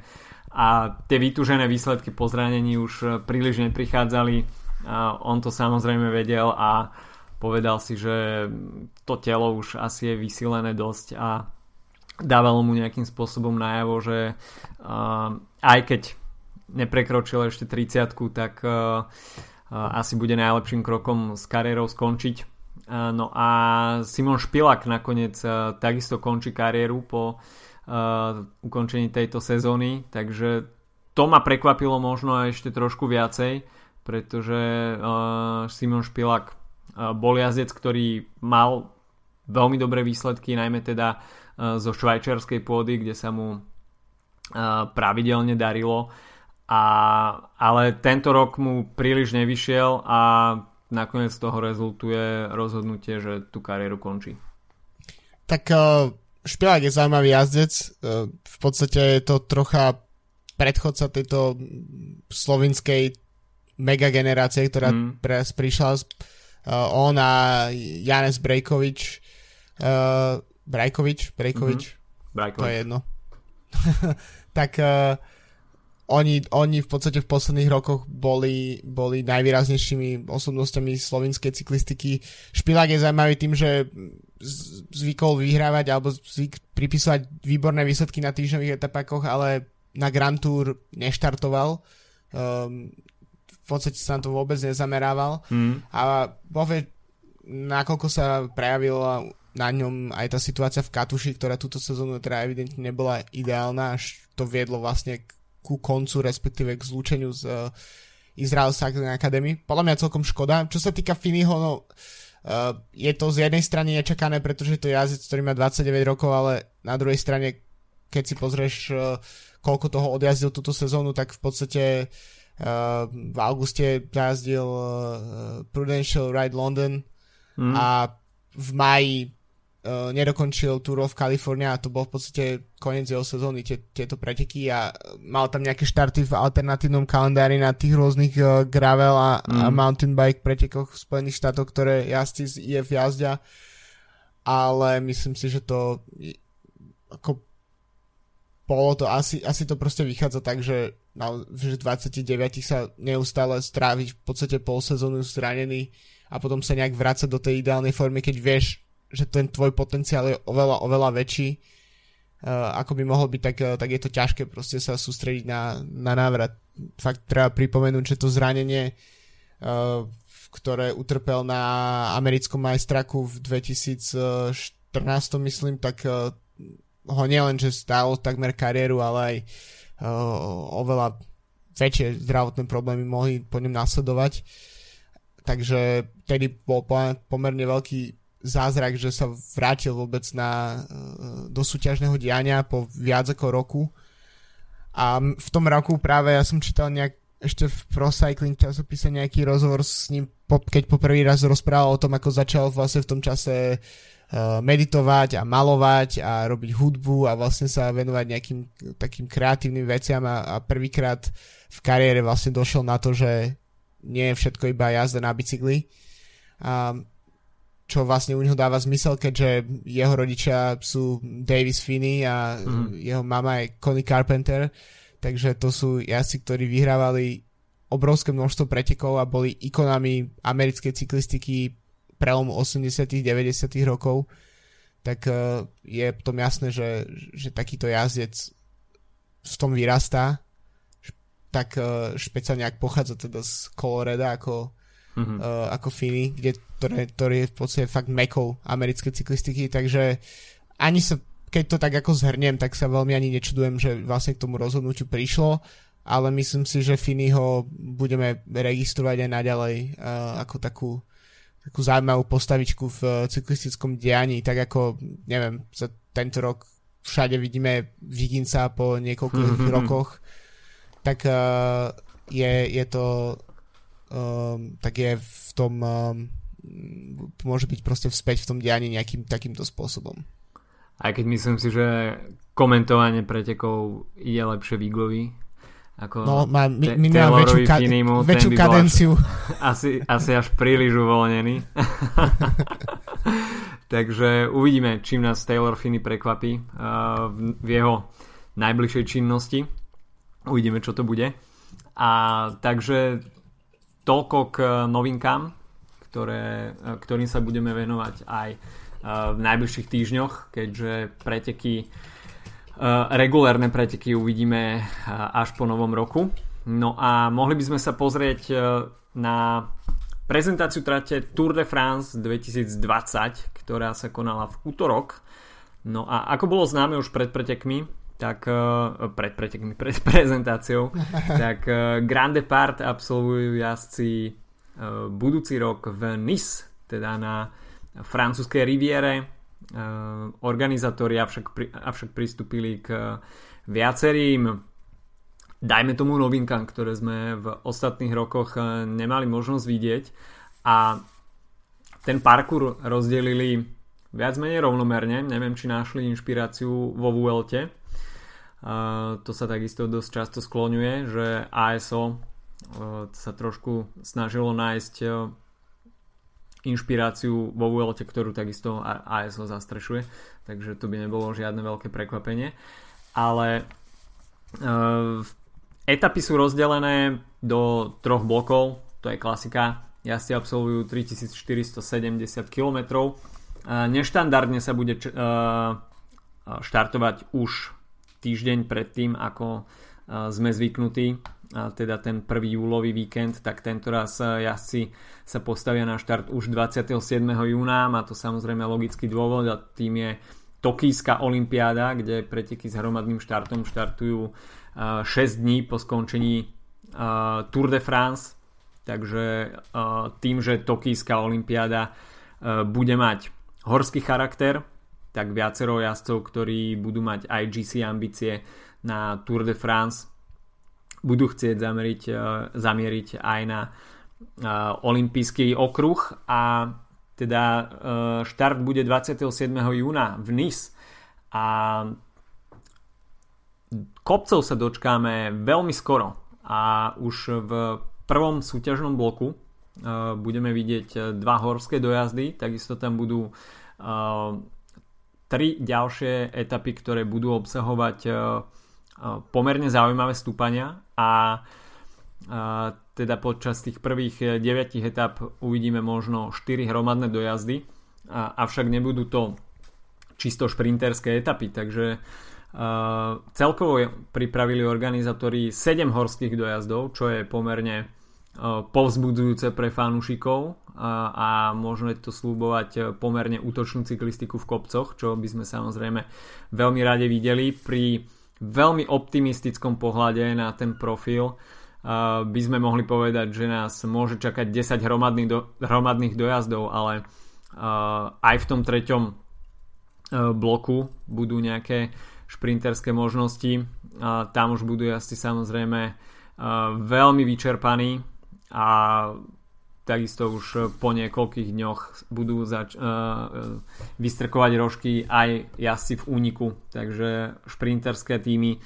a tie vytúžené výsledky po zranení už e, príliš neprichádzali. A on to samozrejme vedel a povedal si, že to telo už asi je vysilené dosť a dávalo mu nejakým spôsobom najavo, že uh, aj keď neprekročil ešte 30 tak uh, asi bude najlepším krokom s kariérou skončiť. No a Simon Špilak nakoniec takisto končí kariéru po ukončení tejto sezóny, takže to ma prekvapilo možno ešte trošku viacej, pretože Simon Špilak bol jazdec, ktorý mal veľmi dobré výsledky, najmä teda zo švajčiarskej pôdy, kde sa mu pravidelne darilo a, ale tento rok mu príliš nevyšiel a nakoniec z toho rezultuje rozhodnutie, že tú kariéru končí. Tak uh, Špilák je zaujímavý jazdec. Uh, v podstate je to trocha predchodca tejto slovinskej mega generácie, ktorá mm. pre, prišla. Uh, on a Janes Brejkovič. Brajkovič? Brejkovič? Mm-hmm. To je jedno. <laughs> tak uh, oni, oni v podstate v posledných rokoch boli, boli najvýraznejšími osobnostiami slovinskej cyklistiky. Špilák je zaujímavý tým, že zvykol vyhrávať alebo zvyk pripisovať výborné výsledky na týždňových etapákoch, ale na Grand Tour neštartoval. Um, v podstate sa na to vôbec nezamerával. Mm. A povie, nakoľko sa prejavila na ňom aj tá situácia v Katuši, ktorá túto sezónu teda evidentne nebola ideálna, až to viedlo vlastne k ku koncu, respektíve k zlúčeniu z uh, Cycling Academy. Podľa mňa celkom škoda. Čo sa týka Finiho, no, uh, je to z jednej strany nečakané, pretože to je jazdec, ktorý má 29 rokov, ale na druhej strane, keď si pozrieš, uh, koľko toho odjazdil túto sezónu, tak v podstate uh, v auguste jazdil uh, Prudential Ride London mm. a v maji nedokončil Tour of California a to bol v podstate koniec jeho sezóny, tie, tieto preteky a mal tam nejaké štarty v alternatívnom kalendári na tých rôznych uh, gravel a, mm. a mountain bike pretekoch v Spojených štátoch, ktoré jazdci je v jazdia, ale myslím si, že to ako bolo to asi, asi to proste vychádza tak, že, na, že 29 sa neustále stráviť v podstate pol sezónu zranený a potom sa nejak vrácať do tej ideálnej formy, keď vieš, že ten tvoj potenciál je oveľa, oveľa väčší, uh, ako by mohol byť, tak, tak je to ťažké proste sa sústrediť na, na návrat. Fakt treba pripomenúť, že to zranenie, uh, ktoré utrpel na americkom majstraku v 2014, myslím, tak uh, ho nielen, že stálo takmer kariéru, ale aj uh, oveľa väčšie zdravotné problémy mohli po ňom nasledovať. Takže tedy bol pomerne veľký zázrak, že sa vrátil vôbec na, e, do súťažného diania po viac ako roku. A v tom roku práve ja som čítal nejak ešte v Pro Cycling časopise nejaký rozhovor s ním, keď poprvý raz rozprával o tom, ako začal vlastne v tom čase uh, meditovať a malovať a robiť hudbu a vlastne sa venovať nejakým takým kreatívnym veciam a, a prvýkrát v kariére vlastne došiel na to, že nie je všetko iba jazda na bicykli. A čo vlastne u neho dáva zmysel, keďže jeho rodičia sú Davis Finney a mm. jeho mama je Connie Carpenter, takže to sú jazdci, ktorí vyhrávali obrovské množstvo pretekov a boli ikonami americkej cyklistiky prelomu 80 90 rokov, tak uh, je potom jasné, že, že takýto jazdec v tom vyrastá, tak uh, špeciálne ak pochádza teda z Coloreda ako mm-hmm. uh, ako Fini, kde, ktoré, ktorý je v podstate fakt mekou americké cyklistiky, takže ani sa, keď to tak ako zhrniem, tak sa veľmi ani nečudujem, že vlastne k tomu rozhodnutiu prišlo, ale myslím si, že Fini ho budeme registrovať aj naďalej uh, ako takú takú zaujímavú postavičku v cyklistickom dianí, tak ako, neviem, za tento rok všade vidíme Viginca po niekoľkých mm-hmm. <laughs> rokoch, tak uh, je, je to um, tak je v tom um, môže byť proste vzpäť v tom dianí nejakým takýmto spôsobom. Aj keď myslím si, že komentovanie pretekov je lepšie Vigovi ako no, má mi, minimálne väčšiu, ka- Finimu, väčšiu kadenciu. Asi, asi až príliš uvoľnený. <laughs> Takže uvidíme, čím nás Taylor Finney prekvapí uh, v, v jeho najbližšej činnosti. Uvidíme, čo to bude. A takže toľko k eh, novinkám, ktoré, eh, ktorým sa budeme venovať aj eh, v najbližších týždňoch, keďže preteky, regulérne preteky uvidíme až po novom roku. No a mohli by sme sa pozrieť na prezentáciu trate Tour de France 2020, ktorá sa konala v útorok. No a ako bolo známe už pred pretekmi, tak uh, pred, pretekmi, pred <laughs> prezentáciou, <laughs> tak uh, Grand Depart absolvujú jazdci uh, budúci rok v Nice, teda na francúzskej riviere. Organizátori avšak, avšak pristúpili k viacerým dajme tomu novinkám, ktoré sme v ostatných rokoch nemali možnosť vidieť. A ten parkour rozdelili viac menej rovnomerne, neviem či našli inšpiráciu vo Vuelte, to sa takisto dosť často skloňuje, že ASO sa trošku snažilo nájsť inšpiráciu vo Vuelte, ktorú takisto ASO zastrešuje, takže to by nebolo žiadne veľké prekvapenie. Ale etapy sú rozdelené do troch blokov, to je klasika. Jazdci absolvujú 3470 km. Neštandardne sa bude štartovať už týždeň predtým, ako sme zvyknutí, teda ten 1. júlový víkend, tak tento raz jazdci sa postavia na štart už 27. júna. Má to samozrejme logický dôvod a tým je Tokijská olimpiáda, kde preteky s hromadným štartom štartujú 6 dní po skončení Tour de France. Takže tým, že Tokijská olimpiáda bude mať horský charakter, tak viacero jazdcov, ktorí budú mať aj GC ambície na Tour de France, budú chcieť zameriť, uh, zamieriť aj na uh, olympijský okruh a teda štart bude 27. júna v Nice a kopcov sa dočkáme veľmi skoro a už v prvom súťažnom bloku budeme vidieť dva horské dojazdy, takisto tam budú tri ďalšie etapy, ktoré budú obsahovať e, e, pomerne zaujímavé stúpania a teda počas tých prvých 9 etap uvidíme možno 4 hromadné dojazdy, avšak nebudú to čisto šprinterské etapy, takže celkovo pripravili organizátori 7 horských dojazdov, čo je pomerne povzbudzujúce pre fanúšikov a, môžeme to slúbovať pomerne útočnú cyklistiku v kopcoch, čo by sme samozrejme veľmi rade videli. Pri veľmi optimistickom pohľade na ten profil by sme mohli povedať, že nás môže čakať 10 hromadných, do, hromadných dojazdov, ale aj v tom treťom bloku budú nejaké šprinterské možnosti. Tam už budú jazdci samozrejme veľmi vyčerpaní a takisto už po niekoľkých dňoch budú zač- uh, vystrkovať rožky aj jazdci v úniku, takže šprinterské týmy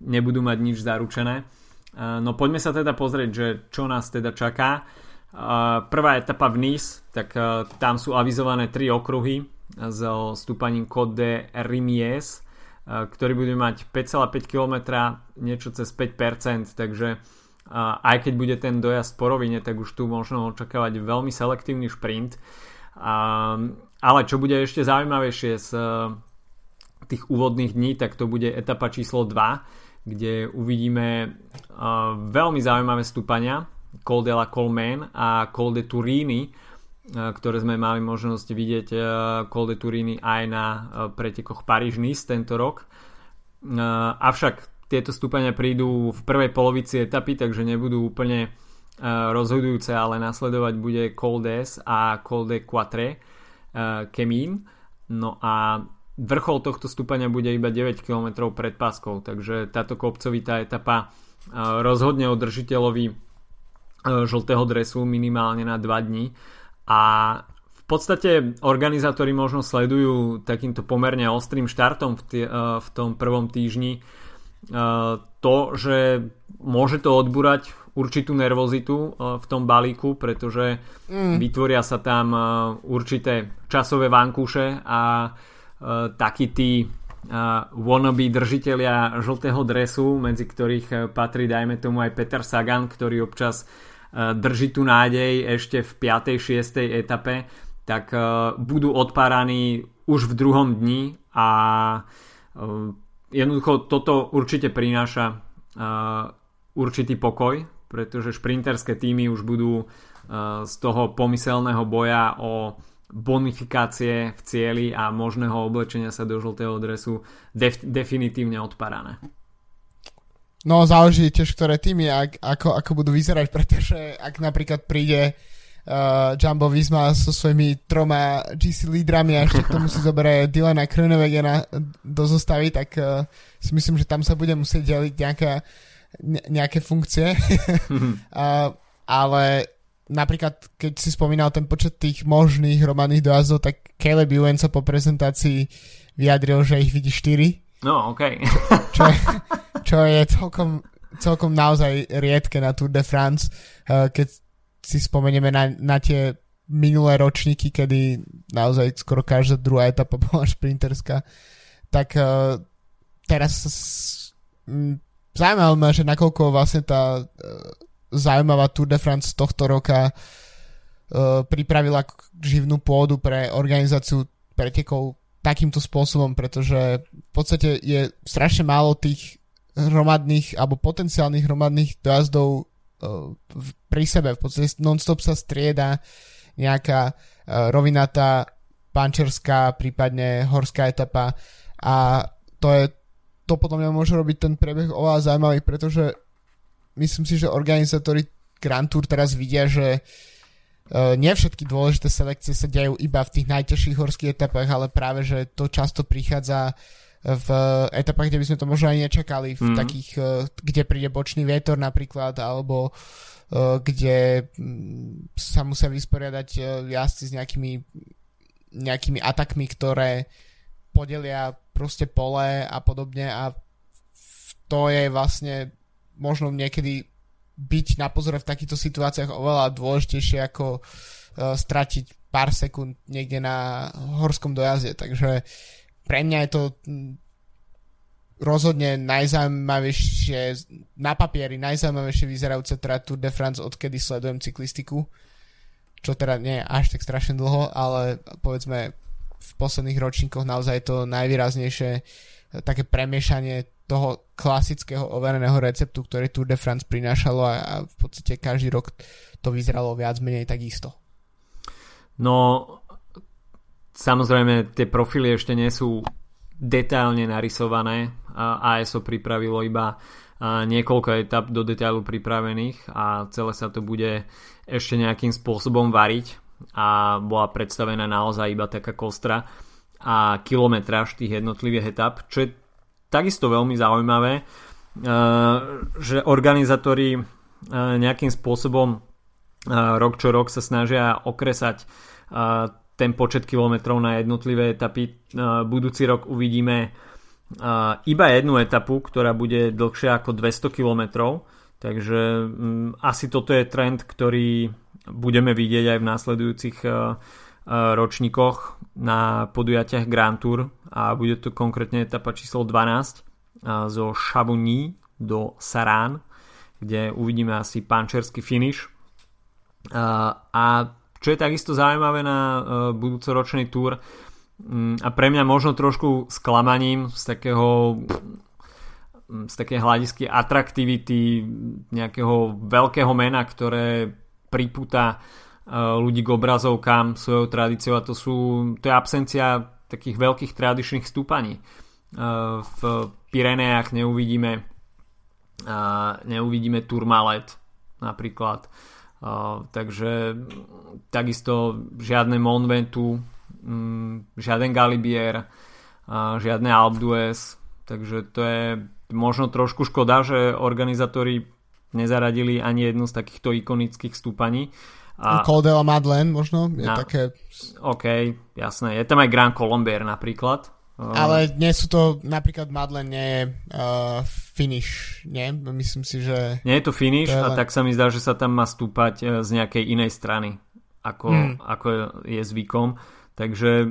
nebudú mať nič zaručené. Uh, no poďme sa teda pozrieť, že čo nás teda čaká. Uh, prvá etapa v Nice, tak uh, tam sú avizované tri okruhy s stúpaním Côte Rimies, uh, ktorý bude mať 5,5 km, niečo cez 5%, takže aj keď bude ten dojazd po rovine, tak už tu možno očakávať veľmi selektívny šprint. Ale čo bude ešte zaujímavejšie z e, tých úvodných dní, tak to bude etapa číslo 2, kde uvidíme e, veľmi zaujímavé stúpania Col de la Colmen a Col de Turini, e, ktoré sme mali možnosť vidieť Col de Turini aj na pretekoch Paríž-Nice tento rok. Avšak tieto stúpania prídu v prvej polovici etapy, takže nebudú úplne uh, rozhodujúce, ale nasledovať bude Col a Col de Quatre uh, Kemin. No a vrchol tohto stúpania bude iba 9 km pred páskou, takže táto kopcovitá etapa uh, rozhodne o držiteľovi žltého dresu minimálne na 2 dní a v podstate organizátori možno sledujú takýmto pomerne ostrým štartom v, tie, v tom prvom týždni to, že môže to odburať určitú nervozitu v tom balíku, pretože mm. vytvoria sa tam určité časové vankúše a takí tí wannabe držiteľia žltého dresu, medzi ktorých patrí dajme tomu aj Peter Sagan, ktorý občas drží tu nádej ešte v 5. 6. etape, tak budú odpáraní už v druhom dni a jednoducho toto určite prináša uh, určitý pokoj, pretože šprinterské týmy už budú uh, z toho pomyselného boja o bonifikácie v cieli a možného oblečenia sa do žltého dresu def- definitívne odparané. No záleží tiež, ktoré týmy, ak, ako, ako budú vyzerať, pretože ak napríklad príde uh, Jumbo Visma so svojimi troma GC lídrami a ešte k tomu si zoberie Dylana Kroenewegena do zostavy, tak uh, si myslím, že tam sa bude musieť deliť nejaká, ne, nejaké funkcie. <laughs> uh, ale napríklad, keď si spomínal ten počet tých možných hromadných dojazdov, tak Caleb Ewan sa po prezentácii vyjadril, že ich vidí 4. No, OK. čo, je, čo je celkom, celkom naozaj riedke na Tour de France, uh, keď si spomenieme na, na tie minulé ročníky, kedy naozaj skoro každá druhá etapa <laughs> bola šprinterská, tak uh, teraz m, zaujímavé ma, že nakoľko vlastne tá uh, zaujímavá Tour de France tohto roka uh, pripravila živnú pôdu pre organizáciu pretekov takýmto spôsobom, pretože v podstate je strašne málo tých hromadných alebo potenciálnych hromadných dojazdov pri sebe. V podstate non-stop sa strieda nejaká rovinatá pančerská, prípadne horská etapa a to je to podľa mňa môže robiť ten priebeh oveľa zaujímavý, pretože myslím si, že organizátori Grand Tour teraz vidia, že uh, nie všetky dôležité selekcie sa dejú iba v tých najťažších horských etapách, ale práve, že to často prichádza v etapách, kde by sme to možno aj nečakali, v mm. takých, uh, kde príde bočný vietor napríklad, alebo kde mm, sa musia vysporiadať jazdci s nejakými, nejakými atakmi, ktoré podelia proste pole a podobne a to je vlastne možno niekedy byť na pozore v takýchto situáciách oveľa dôležitejšie ako uh, stratiť pár sekúnd niekde na horskom dojazde. Takže pre mňa je to mm, rozhodne najzaujímavejšie na papieri najzaujímavejšie vyzerajúce teda Tour de France, odkedy sledujem cyklistiku. Čo teda nie je až tak strašne dlho, ale povedzme v posledných ročníkoch naozaj to najvýraznejšie eh, také premiešanie toho klasického overeného receptu, ktorý Tour de France prinášalo a, a v podstate každý rok to vyzeralo viac menej takisto. No, samozrejme, tie profily ešte nie sú detailne narysované. ASO pripravilo iba niekoľko etap do detailu pripravených a celé sa to bude ešte nejakým spôsobom variť a bola predstavená naozaj iba taká kostra a kilometráž tých jednotlivých etap, čo je takisto veľmi zaujímavé, že organizátori nejakým spôsobom rok čo rok sa snažia okresať ten počet kilometrov na jednotlivé etapy. Budúci rok uvidíme iba jednu etapu, ktorá bude dlhšia ako 200 kilometrov, takže mm, asi toto je trend, ktorý budeme vidieť aj v následujúcich ročníkoch na podujatiach Grand Tour a bude to konkrétne etapa číslo 12 zo Chamonix do Sarán, kde uvidíme asi pančerský finish. A čo je takisto zaujímavé na e, budúcoročný túr mm, a pre mňa možno trošku sklamaním z takého mm, z také hľadisky atraktivity nejakého veľkého mena, ktoré pripúta e, ľudí k obrazovkám svojou tradíciou a to sú to je absencia takých veľkých tradičných stúpaní. V Pireneách neuvidíme neuvidíme Turmalet napríklad. Takže takisto žiadne Monventu, mm, žiaden Galibier, žiadne Alpe d'Huez, takže to je možno trošku škoda, že organizátori nezaradili ani jednu z takýchto ikonických stúpaní. A... Col de la Madeleine možno je na... také... OK, jasné. Je tam aj Grand Colombier napríklad. Uh... Ale nie sú to, napríklad Madeleine nie je uh, finish, nie? Myslím si, že... Nie je to finish to je len... a tak sa mi zdá, že sa tam má stúpať uh, z nejakej inej strany, ako, hmm. ako je zvykom. Takže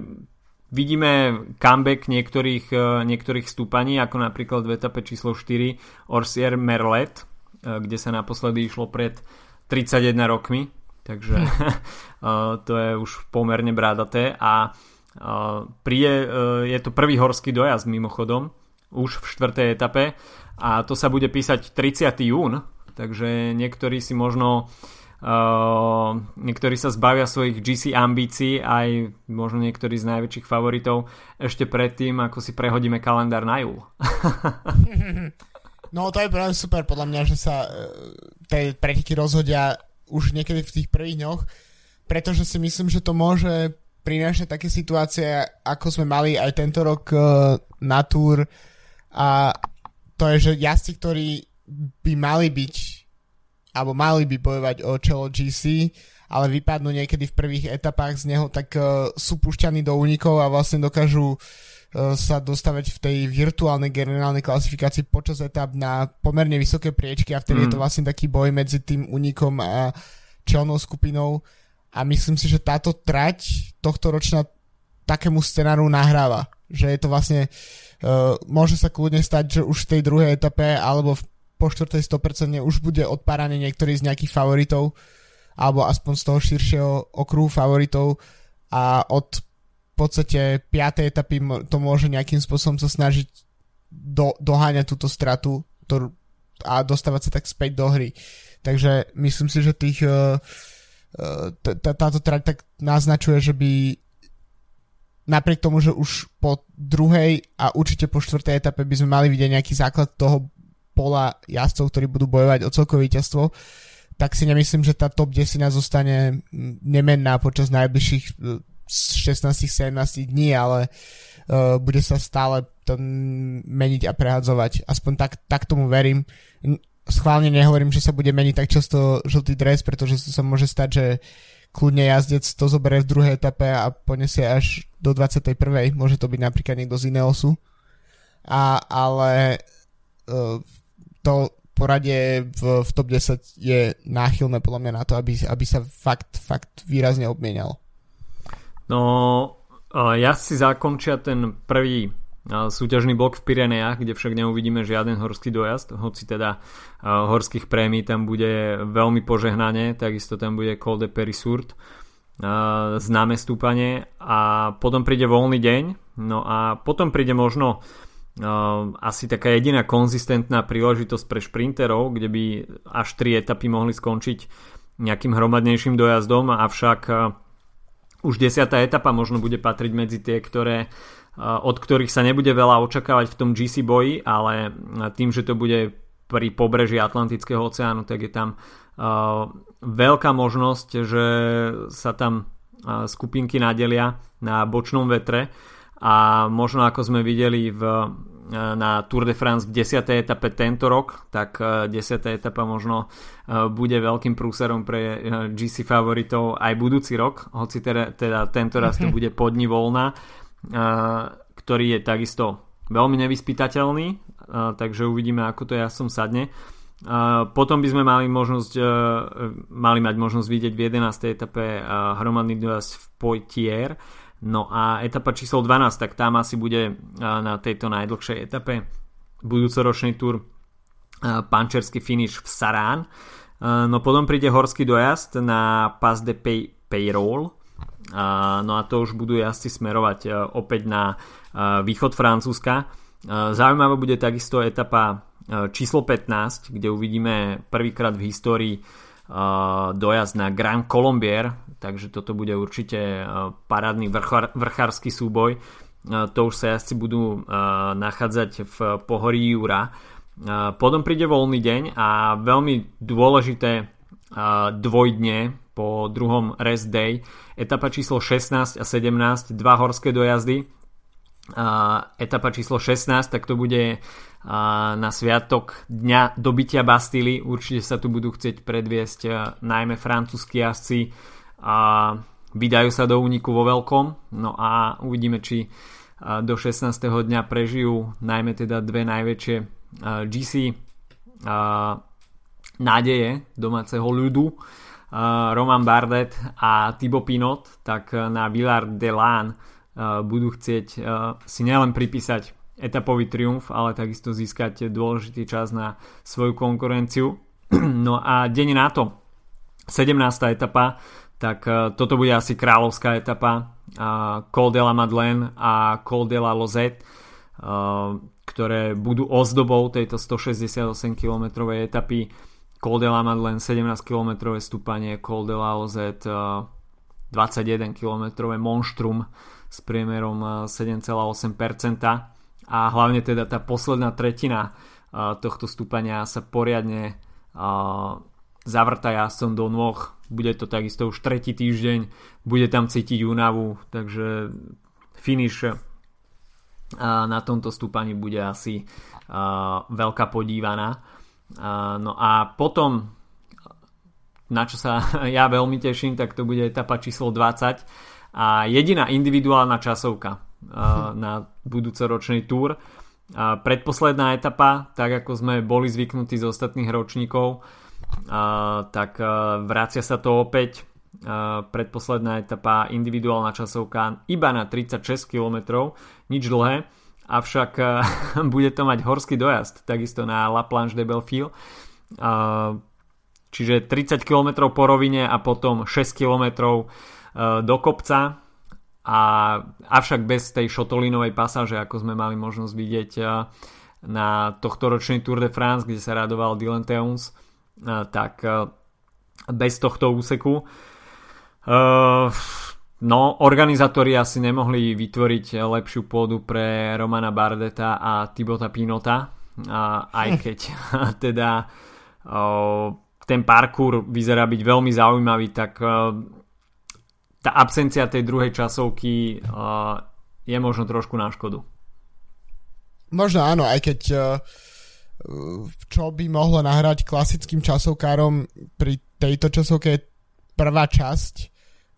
vidíme comeback niektorých, uh, niektorých stúpaní, ako napríklad v etape číslo 4 Orsier Merlet, kde sa naposledy išlo pred 31 rokmi takže <laughs> to je už pomerne brádaté a príde, e, je to prvý horský dojazd mimochodom, už v štvrtej etape a to sa bude písať 30. jún, takže niektorí si možno Uh, niektorí sa zbavia svojich GC ambícií aj možno niektorí z najväčších favoritov ešte predtým, ako si prehodíme kalendár na júl. no to je práve super podľa mňa, že sa uh, tie preteky rozhodia už niekedy v tých prvých dňoch, pretože si myslím, že to môže prinášať také situácie, ako sme mali aj tento rok uh, na túr a to je, že jazdci, ktorí by mali byť alebo mali by bojovať o čelo GC, ale vypadnú niekedy v prvých etapách z neho, tak uh, sú pušťaní do únikov a vlastne dokážu uh, sa dostavať v tej virtuálnej generálnej klasifikácii počas etap na pomerne vysoké priečky a vtedy mm. je to mm. vlastne taký boj medzi tým únikom a čelnou skupinou a myslím si, že táto trať tohto ročná takému scenáru nahráva. Že je to vlastne, uh, môže sa kľudne stať, že už v tej druhej etape alebo v po štvrtej 100% už bude odpáraný niektorý z nejakých favoritov alebo aspoň z toho širšieho okruhu favoritov a od v podstate 5. etapy to môže nejakým spôsobom sa snažiť do, doháňať túto stratu ktorú, a dostávať sa tak späť do hry. Takže myslím si, že tých uh, táto trať tak naznačuje, že by napriek tomu, že už po druhej a určite po štvrtej etape by sme mali vidieť nejaký základ toho pola jazdcov, ktorí budú bojovať o celkové víťazstvo, tak si nemyslím, že tá top 10 zostane nemenná počas najbližších 16-17 e, dní, ale uh, bude sa stále to meniť a prehadzovať. Aspoň tak, tak tomu verím. Schválne nehovorím, že sa bude meniť tak často žltý dres, pretože sa môže stať, že kľudne jazdec to zoberie v druhej etape a poniesie až do 21. Môže to byť napríklad niekto z Ineosu. A, ale uh, to poradie v, v top 10 je náchylné podľa mňa na to, aby, aby sa fakt, fakt výrazne obmienal. No, ja si zakončia ten prvý súťažný blok v Pyreneách, kde však neuvidíme žiaden horský dojazd, hoci teda horských prémií tam bude veľmi požehnanie, takisto tam bude Col de Perisurt, známe stúpanie. A potom príde voľný deň, no a potom príde možno asi taká jediná konzistentná príležitosť pre šprinterov, kde by až tri etapy mohli skončiť nejakým hromadnejším dojazdom, avšak už desiatá etapa možno bude patriť medzi tie, ktoré od ktorých sa nebude veľa očakávať v tom GC boji, ale tým, že to bude pri pobreží Atlantického oceánu, tak je tam veľká možnosť, že sa tam skupinky nadelia na bočnom vetre a možno ako sme videli v, na Tour de France v 10. etape tento rok, tak 10. etapa možno bude veľkým prúserom pre GC favoritov aj budúci rok, hoci teda, teda tento raz to <laughs> bude podni voľná ktorý je takisto veľmi nevyspytateľný, takže uvidíme, ako to ja som sadne. Potom by sme mali možnosť mali mať možnosť vidieť v 11. etape hromadný dojazd v Poitier. No a etapa číslo 12, tak tam asi bude na tejto najdlhšej etape budúcoročný tur pančerský finish v Sarán. No potom príde horský dojazd na Pas de Pay- Payroll, No a to už budú jazdci smerovať e, opäť na e, východ Francúzska. E, zaujímavá bude takisto etapa číslo 15, kde uvidíme prvýkrát v histórii dojazd na Grand Colombier, takže toto bude určite parádny vrchár, vrchársky súboj. To už sa jazdci budú nachádzať v pohorí Jura. Potom príde voľný deň a veľmi dôležité dvojdne po druhom rest day. Etapa číslo 16 a 17, dva horské dojazdy. Etapa číslo 16, tak to bude na sviatok dňa dobytia Bastily. Určite sa tu budú chcieť predviesť najmä francúzski jazdci. Vydajú sa do úniku vo veľkom. No a uvidíme, či do 16. dňa prežijú najmä teda dve najväčšie GC nádeje domáceho ľudu Roman Bardet a Thibaut Pinot, tak na Villard de Lán budú chcieť si nielen pripísať etapový triumf, ale takisto získať dôležitý čas na svoju konkurenciu. <clears throat> No a deň na to, 17. etapa, tak toto bude asi kráľovská etapa Col de la Madeleine a Col de la Lozette, ktoré budú ozdobou tejto 168 km etapy Col de la Madeleine 17 km stúpanie, Col de la Ozet 21 km monštrum s priemerom 7,8% eh, a hlavne teda tá posledná tretina eh, tohto stúpania sa poriadne eh, zavrta jazdcom do nôh. Bude to takisto už tretí týždeň, bude tam cítiť únavu, takže finish na tomto stúpaní bude asi veľká podívaná. No a potom, na čo sa <laughs> ja veľmi teším, tak to bude etapa číslo 20 a jediná individuálna časovka <laughs> na budúcoročný túr. Predposledná etapa, tak ako sme boli zvyknutí z ostatných ročníkov, tak vracia sa to opäť. Predposledná etapa individuálna časovka iba na 36 km, nič dlhé avšak eh, <laughs> bude to mať horský dojazd, takisto na La Planche de Belfil. Čiže 30 km po rovine a potom 6 km eh, do kopca. A, avšak bez tej šotolinovej pasáže, ako sme mali možnosť vidieť eh, na tohto ročný Tour de France, kde sa radoval Dylan Teuns, tak bez tohto úseku No, organizátori asi nemohli vytvoriť lepšiu pôdu pre Romana Bardeta a Tibota Pinota, a aj <laughs> keď teda o, ten parkour vyzerá byť veľmi zaujímavý, tak o, tá absencia tej druhej časovky o, je možno trošku na škodu. Možno áno, aj keď čo by mohlo nahrať klasickým časovkárom pri tejto časovke je prvá časť,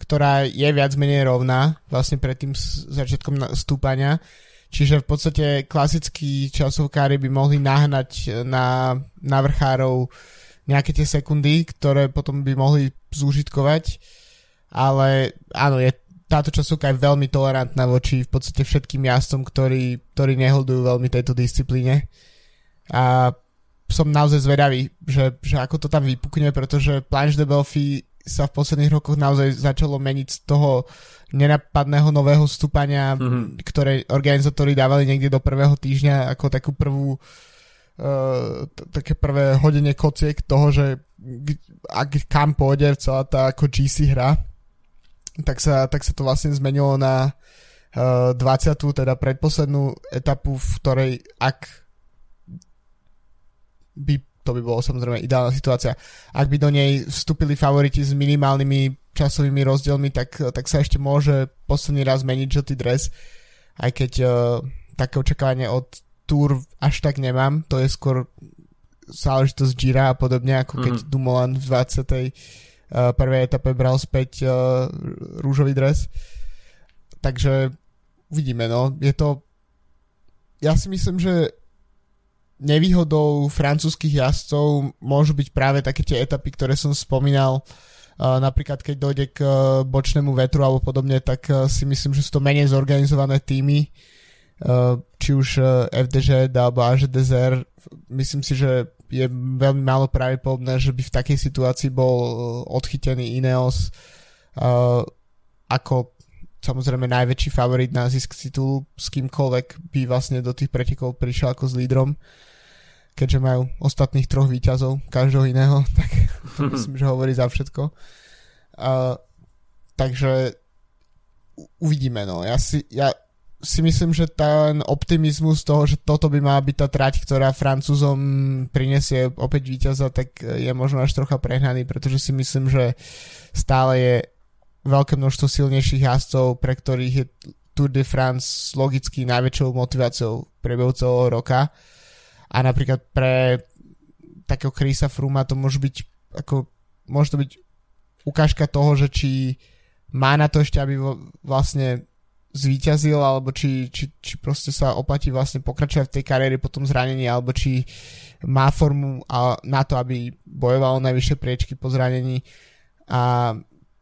ktorá je viac menej rovná vlastne pred tým začiatkom stúpania. Čiže v podstate klasickí časovkári by mohli nahnať na, na vrchárov nejaké tie sekundy, ktoré potom by mohli zúžitkovať. Ale áno, je, táto časovka je veľmi tolerantná voči v podstate všetkým jazdcom, ktorí, ktorí nehodujú veľmi tejto disciplíne. A som naozaj zvedavý, že, že ako to tam vypukne, pretože Planche de Belfi sa v posledných rokoch naozaj začalo meniť z toho nenapadného nového stúpania, mm-hmm. ktoré organizátori dávali niekde do prvého týždňa ako takú prvú uh, t- také prvé hodenie kociek toho, že ak kam pôjde celá tá ako GC hra, tak sa, tak sa to vlastne zmenilo na uh, 20. teda predposlednú etapu, v ktorej ak by to by bolo samozrejme ideálna situácia. Ak by do nej vstúpili favoriti s minimálnymi časovými rozdielmi, tak, tak sa ešte môže posledný raz meniť žltý dres, aj keď uh, také očakávanie od Tour až tak nemám, to je skôr záležitosť Gira a podobne, ako keď mm-hmm. Dumoulin v 20. Uh, e, prvej etape bral späť uh, rúžový dres. Takže uvidíme, no. Je to... Ja si myslím, že nevýhodou francúzskych jazdcov môžu byť práve také tie etapy, ktoré som spomínal, uh, napríklad keď dojde k uh, bočnému vetru alebo podobne, tak uh, si myslím, že sú to menej zorganizované týmy, či už FDŽ alebo Desert. Myslím si, že je veľmi málo pravdepodobné, že by v takej situácii bol odchytený Ineos ako samozrejme najväčší favorit na zisk titulu s kýmkoľvek by vlastne do tých pretekov prišiel ako s lídrom keďže majú ostatných troch výťazov, každého iného, <laughs> tak to <laughs> myslím, že hovorí za všetko. Uh, takže uvidíme, no. Ja si, ja si myslím, že ten optimizmus toho, že toto by mala byť tá trať, ktorá Francúzom prinesie opäť víťaza, tak je možno až trocha prehnaný, pretože si myslím, že stále je veľké množstvo silnejších jazdcov, pre ktorých je Tour de France logicky najväčšou motiváciou priebehu celého roka. A napríklad pre takého Chrisa Fruma to môže byť ako, môže to byť ukážka toho, že či má na to ešte, aby vlastne zvíťazil, alebo či, či, či proste sa oplatí vlastne pokračovať v tej kariére po tom zranení, alebo či má formu na to, aby bojoval najvyššie priečky po zranení. A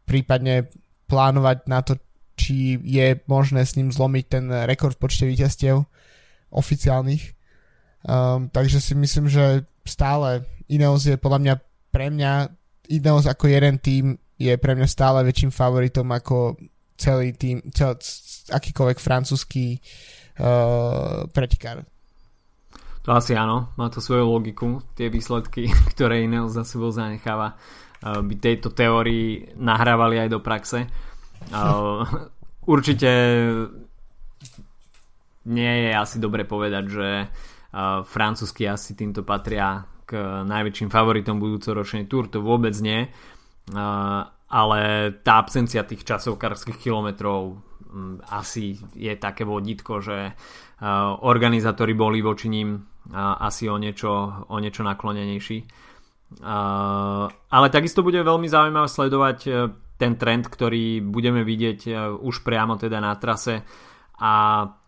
prípadne plánovať na to, či je možné s ním zlomiť ten rekord v počte víťazstiev oficiálnych. Um, takže si myslím, že stále Ineos je podľa mňa pre mňa Ineos ako jeden tým je pre mňa stále väčším favoritom ako celý tým, cel, akýkoľvek francúzsky uh, pretekár. To asi áno, má to svoju logiku, tie výsledky, <laughs> ktoré Ineos za sebou zanecháva, by tejto teórii nahrávali aj do praxe. Určite nie je asi dobre povedať, že francúzsky asi týmto patria k najväčším favoritom budúcoročnej Tour, to vôbec nie. Ale tá absencia tých časovkárskych kilometrov asi je také vodítko, že organizátori boli voči ním asi o niečo, o niečo naklonenejší. Ale takisto bude veľmi zaujímavé sledovať e, ten trend, ktorý budeme vidieť e, už priamo teda na trase a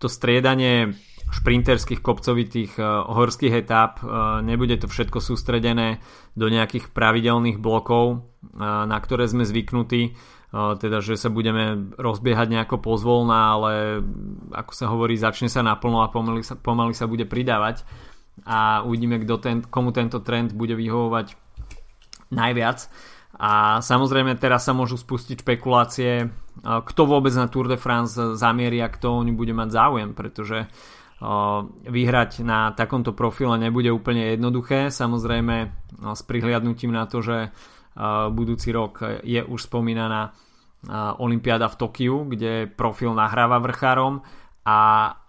to striedanie šprinterských kopcovitých horských etáp. Nebude to všetko sústredené do nejakých pravidelných blokov, na ktoré sme zvyknutí. Teda, že sa budeme rozbiehať nejako pozvolná, ale ako sa hovorí, začne sa naplno a pomaly sa, pomaly sa bude pridávať a uvidíme, kto ten, komu tento trend bude vyhovovať najviac. A samozrejme teraz sa môžu spustiť špekulácie, kto vôbec na Tour de France zamierí a kto o bude mať záujem, pretože vyhrať na takomto profile nebude úplne jednoduché. Samozrejme s prihliadnutím na to, že budúci rok je už spomínaná Olympiáda v Tokiu, kde profil nahráva vrchárom a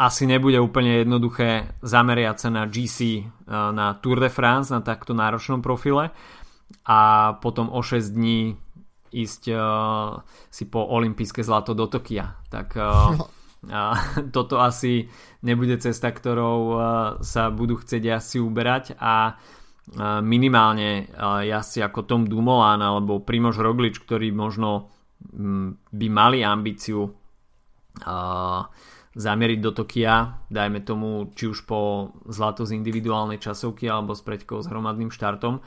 asi nebude úplne jednoduché zameriať sa na GC na Tour de France, na takto náročnom profile a potom o 6 dní ísť si po olympijské zlato do Tokia. Tak a <laughs> toto asi nebude cesta, ktorou sa budú chcieť jazdci uberať a minimálne jazdci ako Tom Dumoulin alebo Primož Roglič, ktorí možno by mali ambíciu zamieriť do Tokia, dajme tomu či už po zlato z individuálnej časovky alebo s preďkou s hromadným štartom,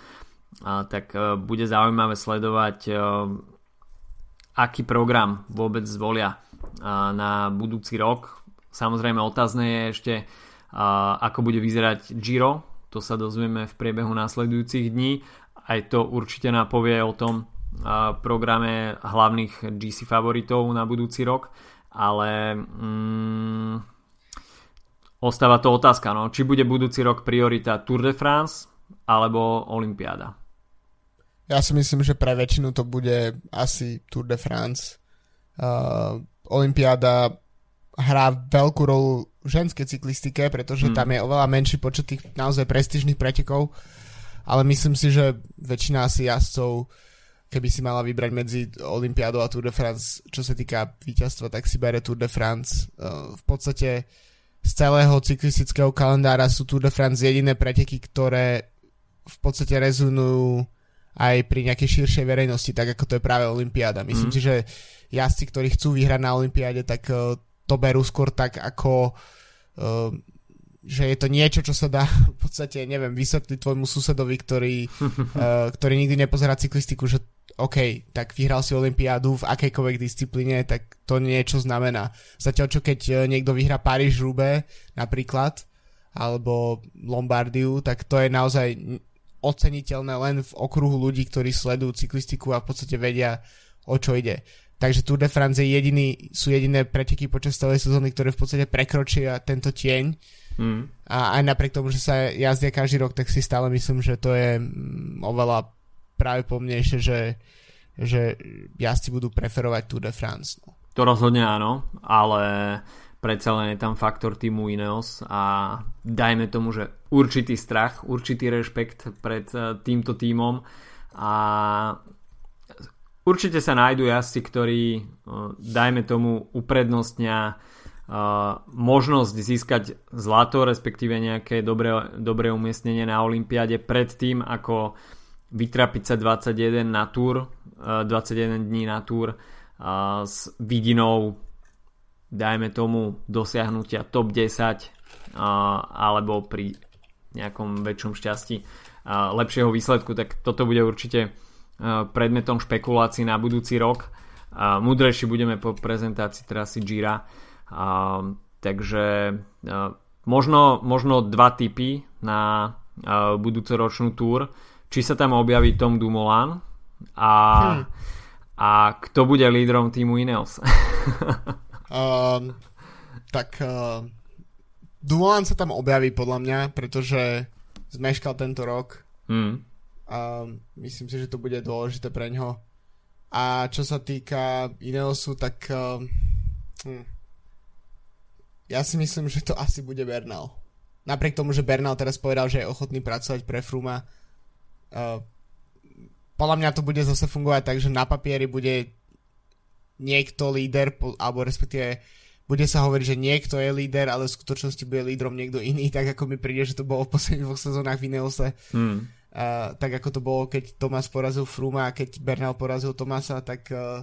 tak bude zaujímavé sledovať aký program vôbec zvolia na budúci rok. Samozrejme otázne je ešte, ako bude vyzerať Giro, to sa dozvieme v priebehu následujúcich dní. Aj to určite napovie o tom programe hlavných GC favoritov na budúci rok, ale mm, ostáva to otázka, no, či bude budúci rok priorita Tour de France alebo Olympiáda. Ja si myslím, že pre väčšinu to bude asi Tour de France. Uh, Olympiáda hrá veľkú rolu v ženskej cyklistike, pretože hmm. tam je oveľa menší počet tých naozaj prestížnych pretekov, ale myslím si, že väčšina asi jazdcov, keby si mala vybrať medzi Olympiádou a Tour de France, čo sa týka víťazstva, tak si bere Tour de France. Uh, v podstate z celého cyklistického kalendára sú Tour de France jediné preteky, ktoré v podstate rezonujú aj pri nejakej širšej verejnosti, tak ako to je práve Olympiáda. Myslím mm. si, že jazdci, ktorí chcú vyhrať na Olympiáde, tak uh, to berú skôr tak ako uh, že je to niečo, čo sa dá <laughs> v podstate, neviem, vysvetliť tvojmu susedovi, ktorý, <laughs> ktorý nikdy nepozerá cyklistiku, že OK, tak vyhral si Olympiádu v akejkoľvek disciplíne, tak to niečo znamená. Zatiaľ čo keď niekto vyhrá Paríž Roubaix napríklad, alebo Lombardiu, tak to je naozaj oceniteľné len v okruhu ľudí, ktorí sledujú cyklistiku a v podstate vedia, o čo ide. Takže Tour de France je jediný, sú jediné preteky počas celej sezóny, ktoré v podstate prekročia tento tieň. Mm. A aj napriek tomu, že sa jazdia každý rok, tak si stále myslím, že to je mm, oveľa práve pomnejšie, že, že jazdci budú preferovať Tour de France. No. To rozhodne áno, ale predsa len je tam faktor týmu Ineos a dajme tomu, že určitý strach, určitý rešpekt pred eh, týmto týmom a určite sa nájdú jazdci, ktorí eh, dajme tomu uprednostnia eh, možnosť získať zlato, respektíve nejaké dobré, dobré umiestnenie na Olympiáde pred tým, ako vytrapiť sa 21 na túr, 21 dní na túr s vidinou dajme tomu dosiahnutia top 10 alebo pri nejakom väčšom šťastí lepšieho výsledku, tak toto bude určite predmetom špekulácií na budúci rok. Mudrejší budeme po prezentácii trasy Gira. Takže možno, možno dva typy na budúcoročnú túr. Či sa tam objaví Tom Dumoulin a, hmm. a kto bude lídrom týmu Ineos. Uh, <laughs> tak uh, Dumoulin sa tam objaví podľa mňa, pretože zmeškal tento rok. Mm. Uh, myslím si, že to bude dôležité pre ňo. A čo sa týka Ineosu, tak uh, hm, ja si myslím, že to asi bude Bernal. Napriek tomu, že Bernal teraz povedal, že je ochotný pracovať pre Fruma, podľa mňa to bude zase fungovať tak, že na papieri bude niekto líder, alebo respektíve bude sa hovoriť, že niekto je líder, ale v skutočnosti bude lídrom niekto iný, tak ako mi príde, že to bolo v posledných dvoch sezónach v Ineose. Hmm. Uh, tak ako to bolo, keď Tomas porazil Fruma a keď Bernal porazil Tomasa, tak uh,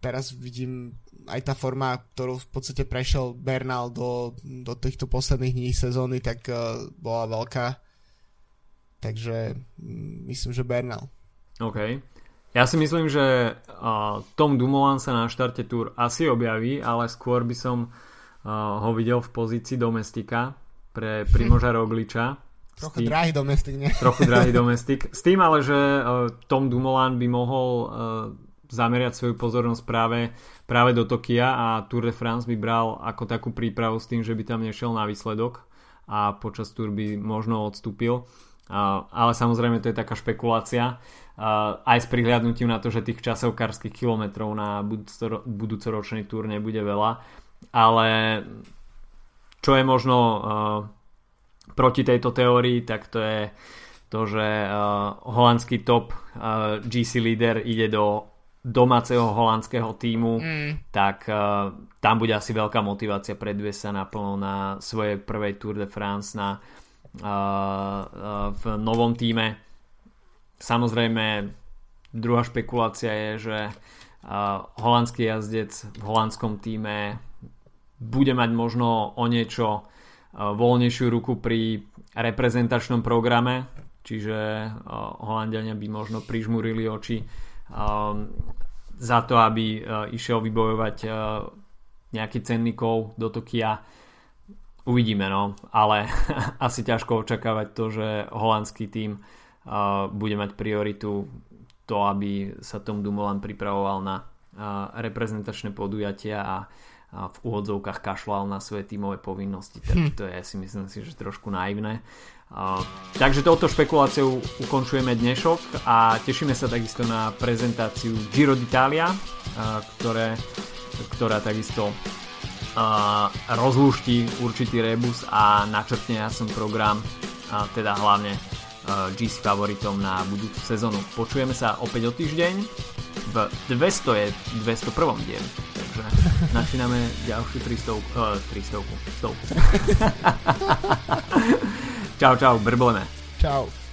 teraz vidím aj tá forma, ktorú v podstate prešiel Bernal do, do týchto posledných dní sezóny, tak uh, bola veľká. Takže um, myslím, že Bernal. OK. Ja si myslím, že Tom Dumoulin sa na štarte túr asi objaví, ale skôr by som ho videl v pozícii domestika pre Primoža <laughs> Rogliča. Trochu tým, drahý domestik, nie? Trochu <laughs> drahý domestik. S tým ale, že Tom Dumoulin by mohol zameriať svoju pozornosť práve, práve do Tokia a Tour de France by bral ako takú prípravu s tým, že by tam nešiel na výsledok a počas Tour by možno odstúpil. Ale samozrejme to je taká špekulácia aj s prihľadnutím na to, že tých časovkárskych kilometrov na budúcoročný túr nebude veľa. Ale čo je možno proti tejto teórii, tak to je to, že holandský top GC líder ide do domáceho holandského týmu, mm. tak uh, tam bude asi veľká motivácia predviesť sa naplno na svojej prvej Tour de France na, v novom týme. Samozrejme, druhá špekulácia je, že holandský jazdec v holandskom týme bude mať možno o niečo voľnejšiu ruku pri reprezentačnom programe, čiže Holandiania by možno prižmurili oči za to, aby išiel vybojovať nejaký cenný kov do Tokia. Uvidíme, no, ale <laughs> asi ťažko očakávať to, že holandský tím uh, bude mať prioritu to, aby sa Tom Dumoulin pripravoval na uh, reprezentačné podujatia a v úvodzovkách kašľal na svoje tímové povinnosti. Takže hm. to je si myslím si, že trošku naivné. Takže touto špekuláciou ukončujeme dnešok a tešíme sa takisto na prezentáciu Giro d'Italia, ktoré, ktorá takisto rozlúšti určitý rebus a načrtne ja som program, teda hlavne GC favoritom na budúcu sezónu. Počujeme sa opäť o týždeň v 200 je 201. dieli. Takže <laughs> načíname ďalšiu 300, uh, 300, 100. čau, čau, brbleme. Čau.